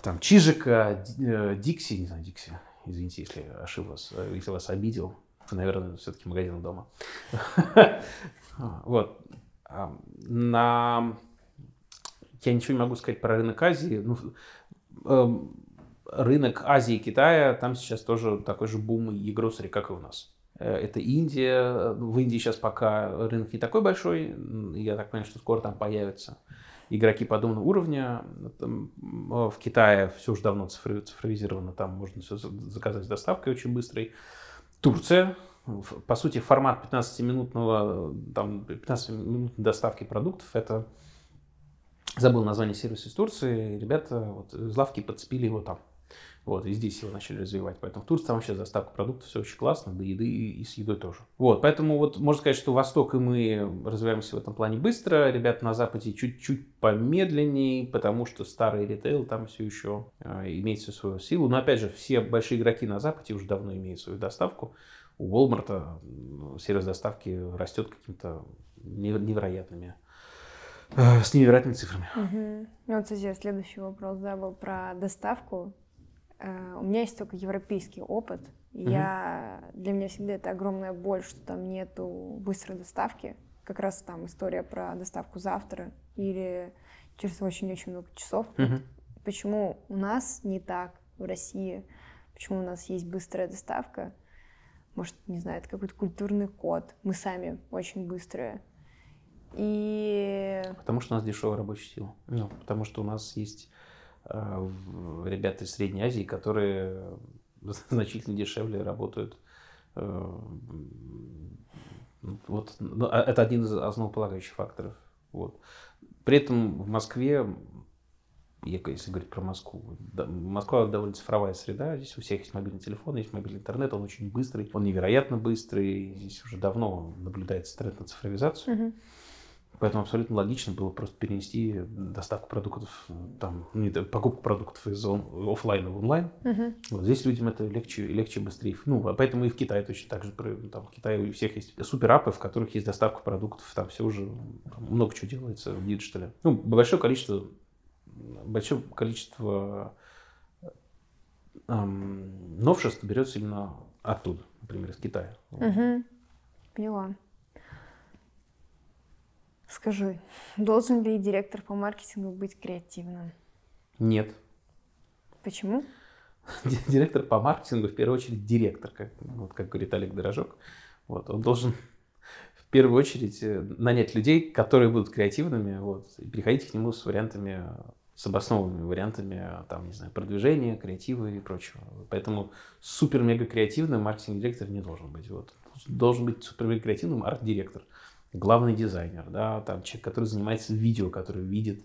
Там Чижика, э, Дикси, не знаю, Дикси, извините, если ошиблась, э, если вас обидел. Наверное, все-таки магазин дома. *laughs* Вот. На... Я ничего не могу сказать про рынок Азии. Рынок Азии и Китая, там сейчас тоже такой же бум и гроссери, как и у нас. Э, это Индия. В Индии сейчас пока рынок не такой большой. Я так понимаю, что скоро там появятся игроки подобного уровня. В Китае все уже давно цифровизировано. Там можно все заказать с доставкой очень быстрой. Турция. По сути, формат 15-минутного, там, 15-минутной доставки продуктов – это забыл название сервиса из Турции, ребята вот, из лавки подцепили его там. Вот, и здесь его начали развивать. Поэтому в Турции там вообще доставка продуктов все очень классно, до еды и, с едой тоже. Вот, поэтому вот можно сказать, что Восток и мы развиваемся в этом плане быстро, ребята на Западе чуть-чуть помедленнее, потому что старый ритейл там все еще э, имеет всю свою силу. Но опять же, все большие игроки на Западе уже давно имеют свою доставку. У Walmart сервис доставки растет какими-то невероятными э, с невероятными цифрами. Угу. Ну, вот, кстати, следующий вопрос, да, был про доставку. Э, у меня есть только европейский опыт. Угу. Я, для меня всегда это огромная боль, что там нету быстрой доставки. Как раз там история про доставку завтра или через очень-очень много часов. Угу. Почему у нас не так в России? Почему у нас есть быстрая доставка? Может, не знаю, это какой-то культурный код. Мы сами очень быстрые. И... Потому что у нас дешевая рабочая сила. Ну, потому что у нас есть ребята из Средней Азии, которые *laughs* значительно дешевле работают. Э, вот, ну, а, это один из основополагающих факторов. Вот. При этом в Москве, если говорить про Москву, Москва довольно цифровая среда, здесь у всех есть мобильный телефон, есть мобильный интернет, он очень быстрый, он невероятно быстрый, здесь уже давно наблюдается тренд на цифровизацию. Uh-huh. Поэтому абсолютно логично было просто перенести доставку продуктов, там, не, покупку продуктов из офлайна в онлайн. Мгм. Вот здесь людям это легче, легче, быстрее. Ну, а поэтому и в Китае точно так же. Там, в Китае у всех есть суперапы, в которых есть доставка продуктов. Там все уже там много чего делается в диджитале. Ну, большое количество, большое количество эм, новшеств берется именно оттуда, например, из Китая. Мгм. Поняла. Скажи, должен ли директор по маркетингу быть креативным? Нет. Почему? *laughs* Директор по маркетингу, в первую очередь, директор, как, вот, как говорит Олег Дорожок. Вот, он должен в первую очередь э, нанять людей, которые будут креативными, вот, и приходить к нему с вариантами, с обоснованными вариантами, там, не знаю, продвижения, креатива и прочего. Поэтому супер-мега креативным маркетинг-директор не должен быть. Вот. Должен быть супер-мега креативным арт-директор, главный дизайнер, да, там, человек, который занимается видео, который видит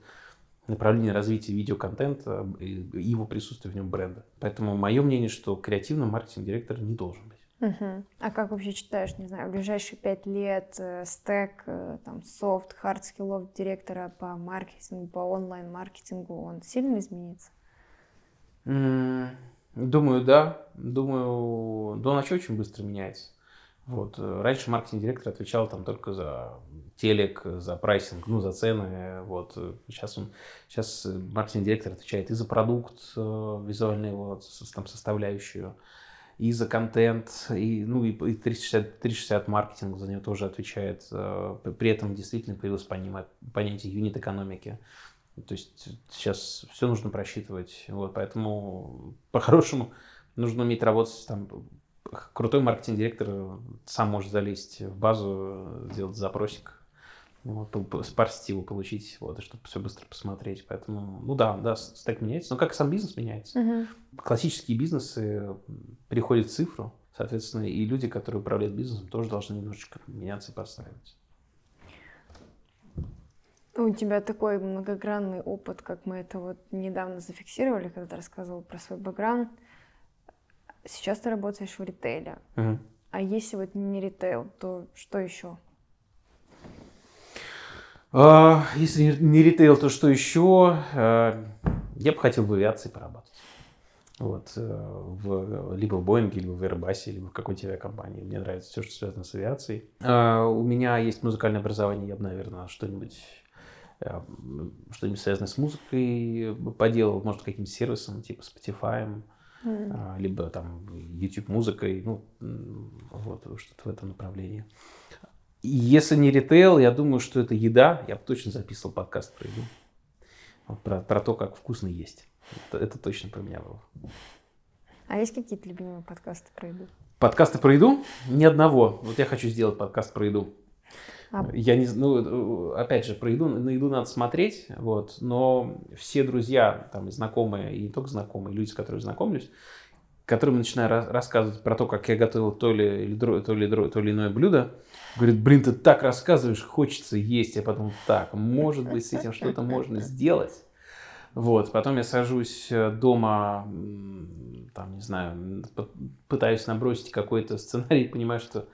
направление развития видеоконтента и его присутствие в нем бренда. Поэтому мое мнение, что креативным маркетинг-директор не должен быть. Мгм. А как вообще считаешь, не знаю, в ближайшие пять лет э, стек, э, там, софт, хард скиллов директора по маркетингу, по онлайн-маркетингу, он сильно изменится? Думаю, да. Думаю, да, он вообще очень быстро меняется. Вот. Раньше маркетинг-директор отвечал там только за телек, за прайсинг, ну, за цены. Вот. Сейчас он, сейчас э, маркетинг-директор отвечает и за продукт, э, визуальную его там, составляющую, и за контент, и, ну, и и 360, 360 маркетинг за него тоже отвечает. Э, При этом действительно появилось понима- понятие юнит-экономики. То есть сейчас все нужно просчитывать. Вот, поэтому по-хорошему нужно уметь работать там. Крутой маркетинг-директор сам может залезть в базу, сделать запросик, вот, спарсить его, получить, вот, чтобы все быстро посмотреть. Поэтому, ну да, да, стек меняется. Но как и сам бизнес меняется. Мгм. Классические бизнесы переходят в цифру, соответственно, и люди, которые управляют бизнесом, тоже должны немножечко меняться и подстраиваться. У тебя такой многогранный опыт, как мы это вот недавно зафиксировали, когда ты рассказывал про свой бэкграунд. Сейчас ты работаешь в ритейле. Мгм. А если вот не ритейл, то что еще? А, Если не- ритейл, то что еще? А, Я бы хотел в авиации поработать. Вот, э, в, либо в Боинге, либо в Airbus, либо в какой-то авиакомпании. Мне нравится все, что связано с авиацией. А, У меня есть музыкальное образование, я бы, наверное, что-нибудь э, что-нибудь связанное с музыкой поделал, может, каким-то сервисом, типа Spotify, А, либо там YouTube музыкой, ну, вот, что-то в этом направлении. Если не ритейл, я думаю, что это еда. Я бы точно записывал подкаст про еду. Про, про то, как вкусно есть. Это, это точно про меня было. А есть какие-то любимые подкасты про еду? Подкасты про еду? Ни одного. Вот я хочу сделать подкаст про еду. А- Я не ну, опять же, про еду, на еду надо смотреть, вот, но все друзья, там, знакомые, и не только знакомые, люди, с которыми знакомлюсь, которым начинаю ра- рассказывать про то, как я готовил то ли, или дро- то, ли, дро- то или иное блюдо, говорит, блин, ты так рассказываешь, хочется есть. Я потом, так, может быть, с этим что-то можно сделать. Вот, потом я сажусь э, дома, там, не знаю, пытаюсь набросить какой-то сценарий, *laughs* понимаю, что,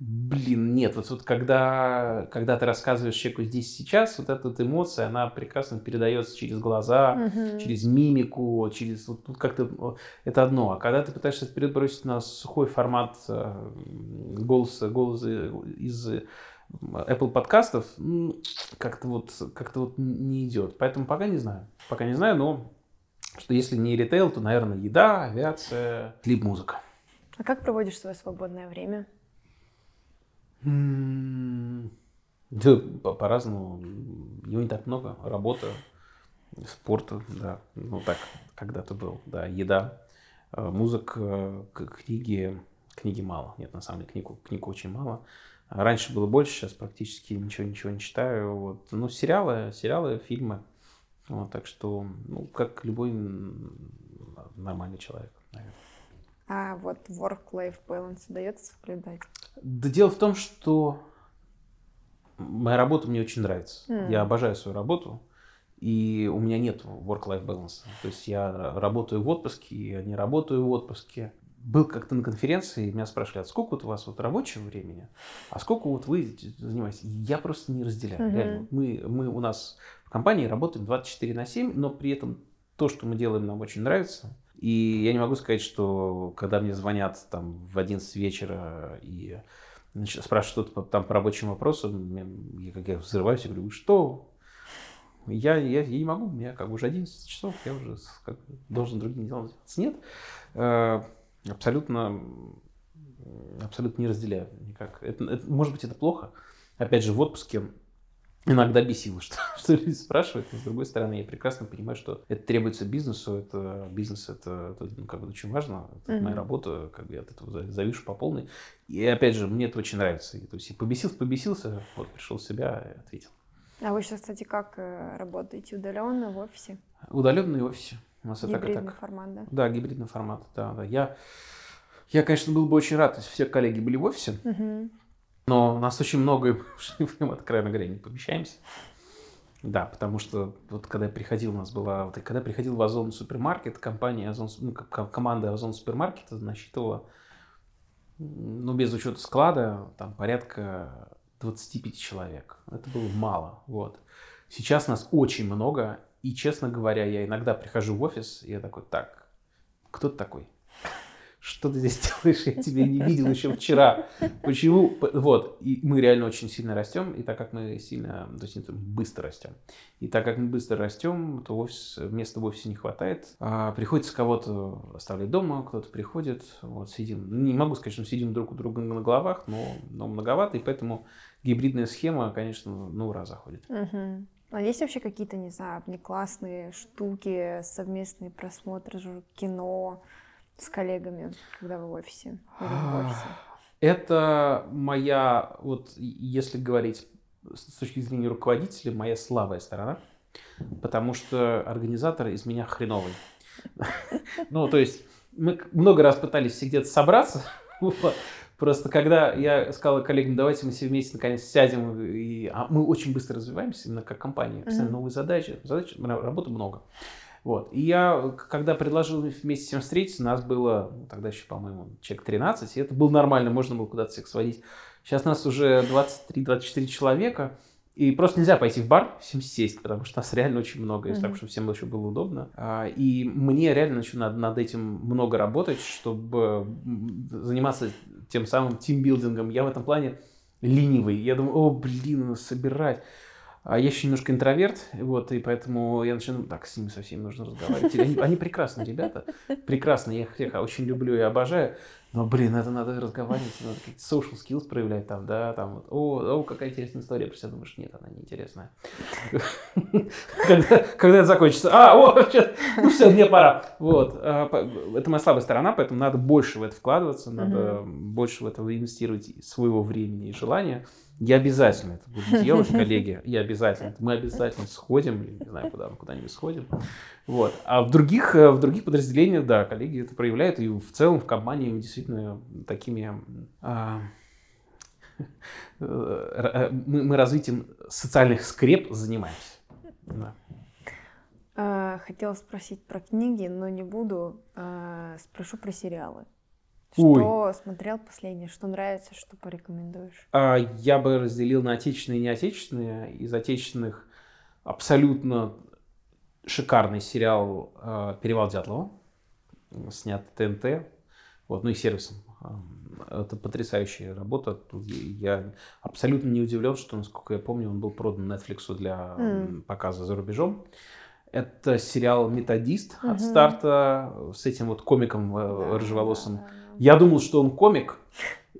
блин, нет, вот, вот когда, когда ты рассказываешь человеку здесь и сейчас, вот эта вот эмоция, она прекрасно передается через глаза, Мгм. через мимику, через вот тут как-то это одно. А когда ты пытаешься перебросить на сухой формат э, голоса, голоса из э, Apple подкастов, м, как-то вот, как-то вот не идет. Поэтому пока не знаю. Пока не знаю, но что если не ритейл, то, наверное, еда, авиация, либо музыка. А как проводишь свое свободное время? Да, по- по-разному. Его не так много. Работа, спорт, да. Ну, так когда-то был. Да, еда, э, музыка, книги. Книги мало. Нет, на самом деле, книг, книг очень мало. Раньше было больше, сейчас практически ничего, ничего не читаю. Вот. Ну, сериалы, сериалы, фильмы. Вот, так что, ну, как любой нормальный человек, наверное. А вот work-life balance удается соблюдать? Да дело в том, что моя работа мне очень нравится. М. Я обожаю свою работу, и у меня нет work-life balance. То есть я работаю в отпуске, я не работаю в отпуске. был как-то на конференции, меня спрашивали, а сколько вот у вас вот рабочего времени, а сколько вот вы занимаетесь? Я просто не разделяю. Mm-hmm. Реально. Мы, мы у нас в компании работаем 24 на 7, но при этом то, что мы делаем, нам очень нравится. И я не могу сказать, что когда мне звонят там в 11 вечера и значит, спрашивают что-то там по рабочим вопросам, я, как я взрываюсь и говорю, что? Я, я, я не могу, у меня как бы уже 11 часов, я уже как, должен другим делом заниматься. Нет, э, абсолютно, абсолютно не разделяю никак. Это, это, может быть, это плохо. Опять же, в отпуске иногда бесило, *laughs* что, что люди спрашивают, но с другой стороны, я прекрасно понимаю, что это требуется бизнесу, это бизнес, это, это ну, как бы очень важно, это mm-hmm. моя работа, как бы я от этого завишу по полной. И опять же, мне это очень нравится. И, то есть, побесился, побесился, вот пришел в себя и ответил. А вы сейчас, кстати, как э, работаете? Удаленно в офисе? Удаленно в офисе. У нас гибридный это так. формат, да? Да, гибридный формат, да, да. Я, я, конечно, был бы очень рад, если все коллеги были в офисе. Угу. Но у нас очень много, *laughs* мы, откровенно говоря, не помещаемся. Да, потому что вот когда я приходил, у нас была, вот, когда я приходил в Озон Супермаркет, компания Озон, ну, команда Озон Супермаркета насчитывала, ну, без учета склада, там порядка 25 человек. Это было мало, вот. Сейчас нас очень много, и, честно говоря, я иногда прихожу в офис, и я такой, так, кто ты такой? Что ты здесь делаешь, я тебя не видел еще вчера. Почему? Вот, и мы реально очень сильно растем, и так как мы сильно, то есть быстро растем, и так как мы быстро растем, то офис, места в офисе не хватает, а, приходится кого-то оставлять дома, кто-то приходит, вот сидим, не могу сказать, что сидим друг у друга на головах, но, но многовато, и поэтому гибридная схема, конечно, на ура заходит. Угу. А есть вообще какие-то, не знаю, классные штуки, совместные просмотры кино, с коллегами, когда вы в офисе? Или в офисе? Это моя, вот если говорить с точки зрения руководителя, моя слабая сторона, потому что организатор из меня хреновый. Ну, то есть мы много раз пытались все где-то собраться, *laughs* Просто когда я сказал коллегам, давайте мы все вместе наконец сядем, и а мы очень быстро развиваемся, именно как компания, постоянно новые задачи, задачи, работы много. Вот. И я, когда предложил вместе с ним встретиться, нас было, ну, тогда еще, по-моему, человек 13, и это было нормально, можно было куда-то всех сводить. Сейчас нас уже 23-24 человека, и просто нельзя пойти в бар, всем сесть, потому что нас реально очень много, mm-hmm. так, чтобы всем еще было удобно. А, и мне реально еще надо над этим много работать, чтобы заниматься тем самым тимбилдингом. Я в этом плане ленивый. Я думаю, о, блин, собирать. А я еще немножко интроверт, вот, и поэтому я начинаю, так, с ними со всеми нужно разговаривать. Они, они прекрасные ребята, прекрасные, я их всех очень люблю и обожаю. Но, блин, это надо разговаривать, надо какие-то social skills проявлять там, да, там вот, о, о, какая интересная история, про себя думаешь, нет, она неинтересная. когда, когда это закончится, а, о, сейчас, ну все, мне пора. Вот, а, это моя слабая сторона, поэтому надо больше в это вкладываться, надо больше в это инвестировать своего времени и желания. Я обязательно это буду *laughs* делать, коллеги. Я обязательно. Мы обязательно сходим, не знаю, куда мы куда-нибудь сходим. Вот. А в других, э, в других подразделениях, да, коллеги это проявляют. И в целом в компании мы действительно такими... А, *laughs* э, мы, мы развитием социальных скреп занимаемся. Да. Хотела спросить про книги, но не буду. Спрошу про сериалы. Что Ой. смотрел последнее, что нравится, что порекомендуешь? А, я бы разделил на отечественные и неотечественные. Из отечественных абсолютно шикарный сериал э, «Перевал Дятлова», снят ТНТ, вот, ну и сервисом. Это потрясающая работа. Я абсолютно не удивлен, что, насколько я помню, он был продан Netflix для mm. показа за рубежом. Это сериал «Методист» mm-hmm. от старта с этим вот комиком э, да, рыжеволосым. Да, да я думал, что он комик,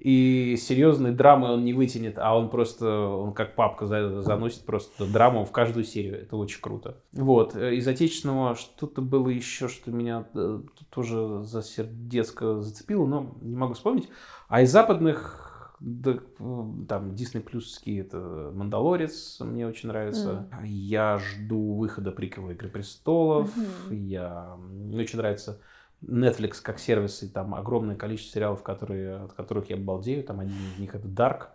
и серьезной драмы он не вытянет, а он просто, он как папка заносит просто драму в каждую серию. Это очень круто. Вот. Из отечественного что-то было еще, что меня э, тоже за сердецко зацепило, но не могу вспомнить. А из западных, да, там, Disney плюсские, это «Мандалорец» мне очень нравится. Mm. Я жду выхода приквела «Игры престолов». Mm-hmm. Я... Мне очень нравится Netflix как сервис, и там огромное количество сериалов, которые, от которых я балдею. Там один из них это Dark,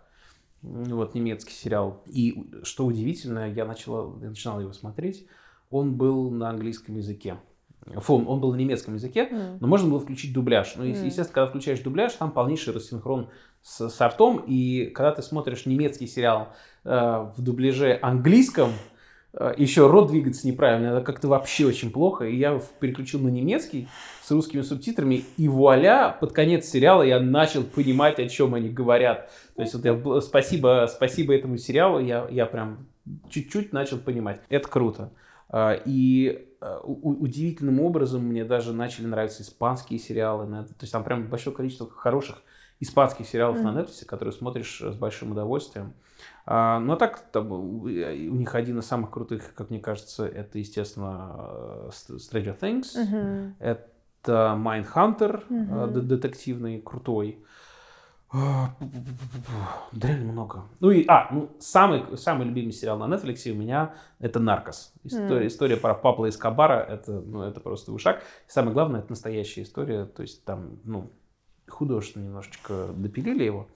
вот немецкий сериал. И что удивительно, я, начала, я начинал его смотреть, он был на английском языке. Фон, он был на немецком языке, М. но можно было включить дубляж. Ну, Мгм. естественно, когда включаешь дубляж, там полнейший рассинхрон с, с артом, и когда ты смотришь немецкий сериал э, в дубляже английском, э, еще рот двигаться неправильно, это как-то вообще очень плохо, и я переключил на немецкий с русскими субтитрами, и вуаля, под конец сериала я начал понимать, о чем они говорят. То есть вот я, спасибо, спасибо этому сериалу, я, я прям чуть-чуть начал понимать. Это круто. А, И а, удивительным образом мне даже начали нравиться испанские сериалы. на- То есть там прям большое количество хороших испанских сериалов на Мгм. Netflix, которые смотришь с большим удовольствием. А, Ну а так, там, у них один из самых крутых, как мне кажется, это, естественно, э, St- Stranger Things. Мгм. Это Mindhunter, э, Мгм. д- детективный, крутой. А, Да реально много. Ну и, а, ну, самый, самый любимый сериал на Netflix у меня это «Наркос». История, М. история про Пабло Эскобара, это, ну, это просто ушаг. Самое главное, это настоящая история, то есть там, ну, художественно немножечко допилили его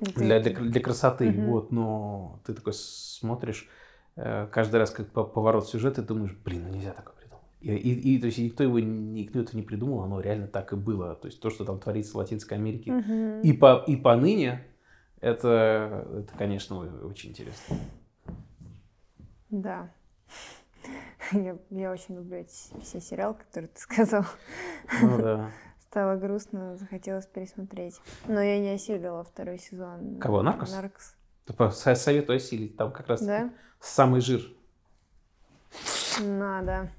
для, для, для красоты, Мгм. вот, но ты такой смотришь, э, каждый раз как по- поворот сюжета, ты думаешь, блин, ну нельзя придумать. И, и, и, то есть никто его никто это не придумал, оно реально так и было. То есть то, что там творится в Латинской Америке Мгм. и, по, и поныне, это, это, конечно, очень интересно. Да. *laughs* Я, я очень люблю эти все сериалы, которые ты *laughs* сказал. Ну да. Стало грустно, захотелось пересмотреть. Но я не осилила второй сезон. Кого, «Наркос»? Наркос. Типа, со- Советую осилить, там как раз Да? самый жир. Надо.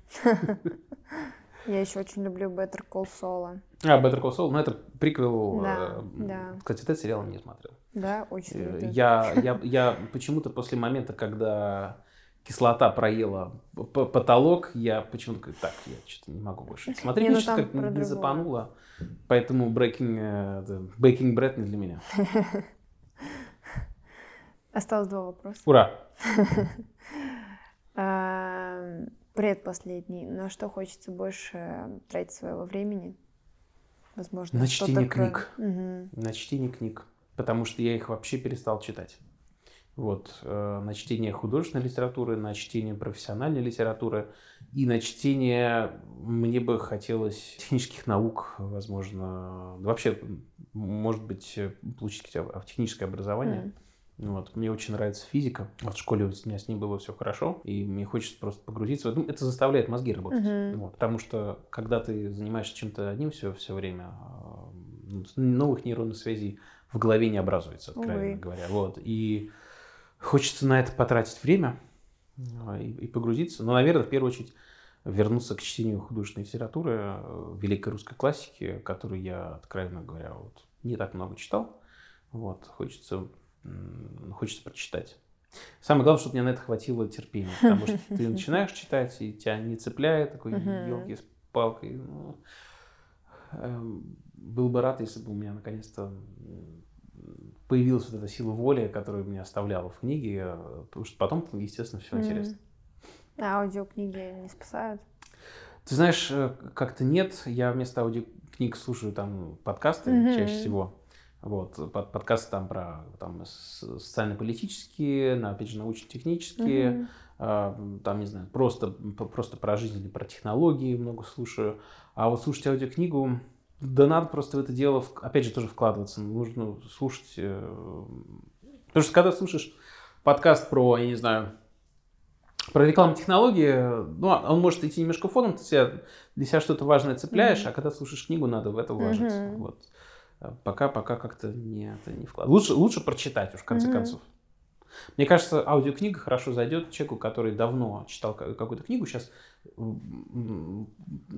Я еще очень люблю Better Call Saul. А, Better Call Saul, ну это приквел. Да, э, да. Кстати, этот сериал не смотрел. Да, очень Э, люблю. Я, я, я почему-то после момента, когда кислота проела потолок, я почему-то говорю, так, я что-то не могу больше *laughs* смотреть. Не, Мне ну что-то там как не запануло. Поэтому breaking, э, это, baking bread не для меня. *laughs* Осталось два вопроса. Ура! *laughs* Предпоследний. На что хочется больше тратить своего времени? Возможно, На чтение книг. Мгм. На чтение книг. Потому что я их вообще перестал читать. Вот, э, на чтение художественной литературы, на чтение профессиональной литературы и на чтение мне бы хотелось *laughs* технических наук, возможно, вообще, может быть, э, получить какое-то техническое образование. М. Вот. Мне очень нравится физика. Вот в школе у меня с ней было все хорошо, и мне хочется просто погрузиться. Ну, Это заставляет мозги работать. Мгм. Вот. Потому что когда ты занимаешься чем-то одним все, все время, а, ну, новых нейронных связей в голове не образуется, откровенно Увы. говоря. Вот. И хочется на это потратить время а, и, и погрузиться. Но, наверное, в первую очередь вернуться к чтению художественной литературы, э, великой русской классики, которую я, откровенно говоря, вот, не так много читал. Вот, хочется, хочется прочитать. Самое главное, чтобы мне на это хватило терпения, потому что ты *laughs* начинаешь читать, и тебя не цепляет, такой елки с палкой. ну, эм, был бы рад, если бы у меня наконец-то появилась вот эта сила воли, которую меня оставляла в книге, э, потому что потом, естественно, все интересно. А аудиокниги не спасают? Ты знаешь, э, как-то нет. Я вместо аудиокниг слушаю там подкасты чаще всего. Вот, под, подкасты там про там, социально-политические, на, опять же, научно-технические, а, там, не знаю, просто, просто про жизнь или про технологии много слушаю. А вот слушать аудиокнигу, да надо просто в это дело, опять же, тоже вкладываться. Нужно слушать. э, Потому что когда слушаешь подкаст про, я не знаю, про рекламу технологии, ну, он может идти немножко фоном, ты себя, для себя что-то важное цепляешь, Мгм. а когда слушаешь книгу, надо в это вложиться. Мгм. Вот. Пока, пока как-то не, это не вклад. Лучше, лучше прочитать уж, в конце Мгм. концов. Мне кажется, аудиокнига хорошо зайдет человеку, который давно читал ка- какую-то книгу, сейчас,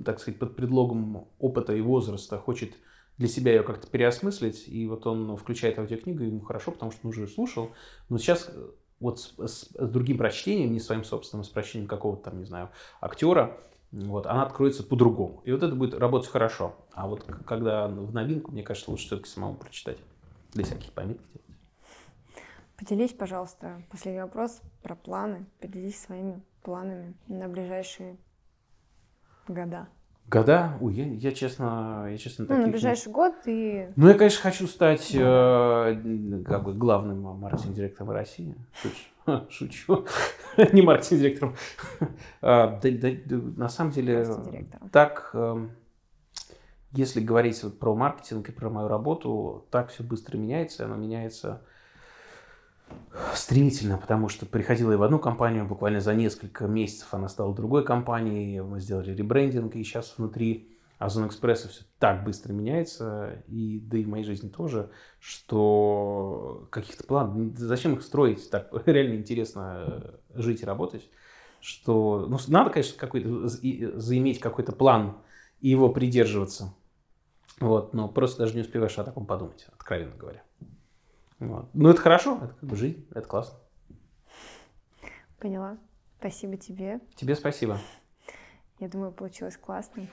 так сказать, под предлогом опыта и возраста хочет для себя ее как-то переосмыслить, и вот он включает аудиокнигу, ему хорошо, потому что он уже слушал. Но сейчас э, вот с, с- с другим прочтением, не своим собственным, а с прочтением какого-то там, не знаю, актера, вот, она откроется по-другому. И вот это будет работать хорошо. А вот когда в новинку, мне кажется, лучше все-таки самому прочитать. Для всяких пометок делать. Поделись, пожалуйста, последний вопрос про планы. Поделись своими планами на ближайшие года. Года? Ой, я, я честно, я честно Ну, на таких... ближайший год и... Ну, я, конечно, хочу стать э, как бы главным маркетинг-директором России. Шучу. *laughs* Шучу. *laughs* Не маркетинг-директором. *laughs* А, да- да- да, на самом деле, так, эм, если говорить вот про маркетинг и про мою работу, так все быстро меняется, оно меняется стремительно, потому что приходила я в одну компанию, буквально за несколько месяцев она стала другой компанией, мы сделали ребрендинг, и сейчас внутри Озон Экспресса все так быстро меняется, и да и в моей жизни тоже, что каких-то планов, зачем их строить, так *laughs* реально интересно э, жить и работать, что, ну, надо, конечно, какой-то, з- и- заиметь какой-то план и его придерживаться, вот, но просто даже не успеваешь о таком подумать, откровенно говоря. Вот. Ну, это хорошо, это как бы жизнь, это классно. Поняла. Спасибо тебе. Тебе спасибо. Я думаю, получилось классно.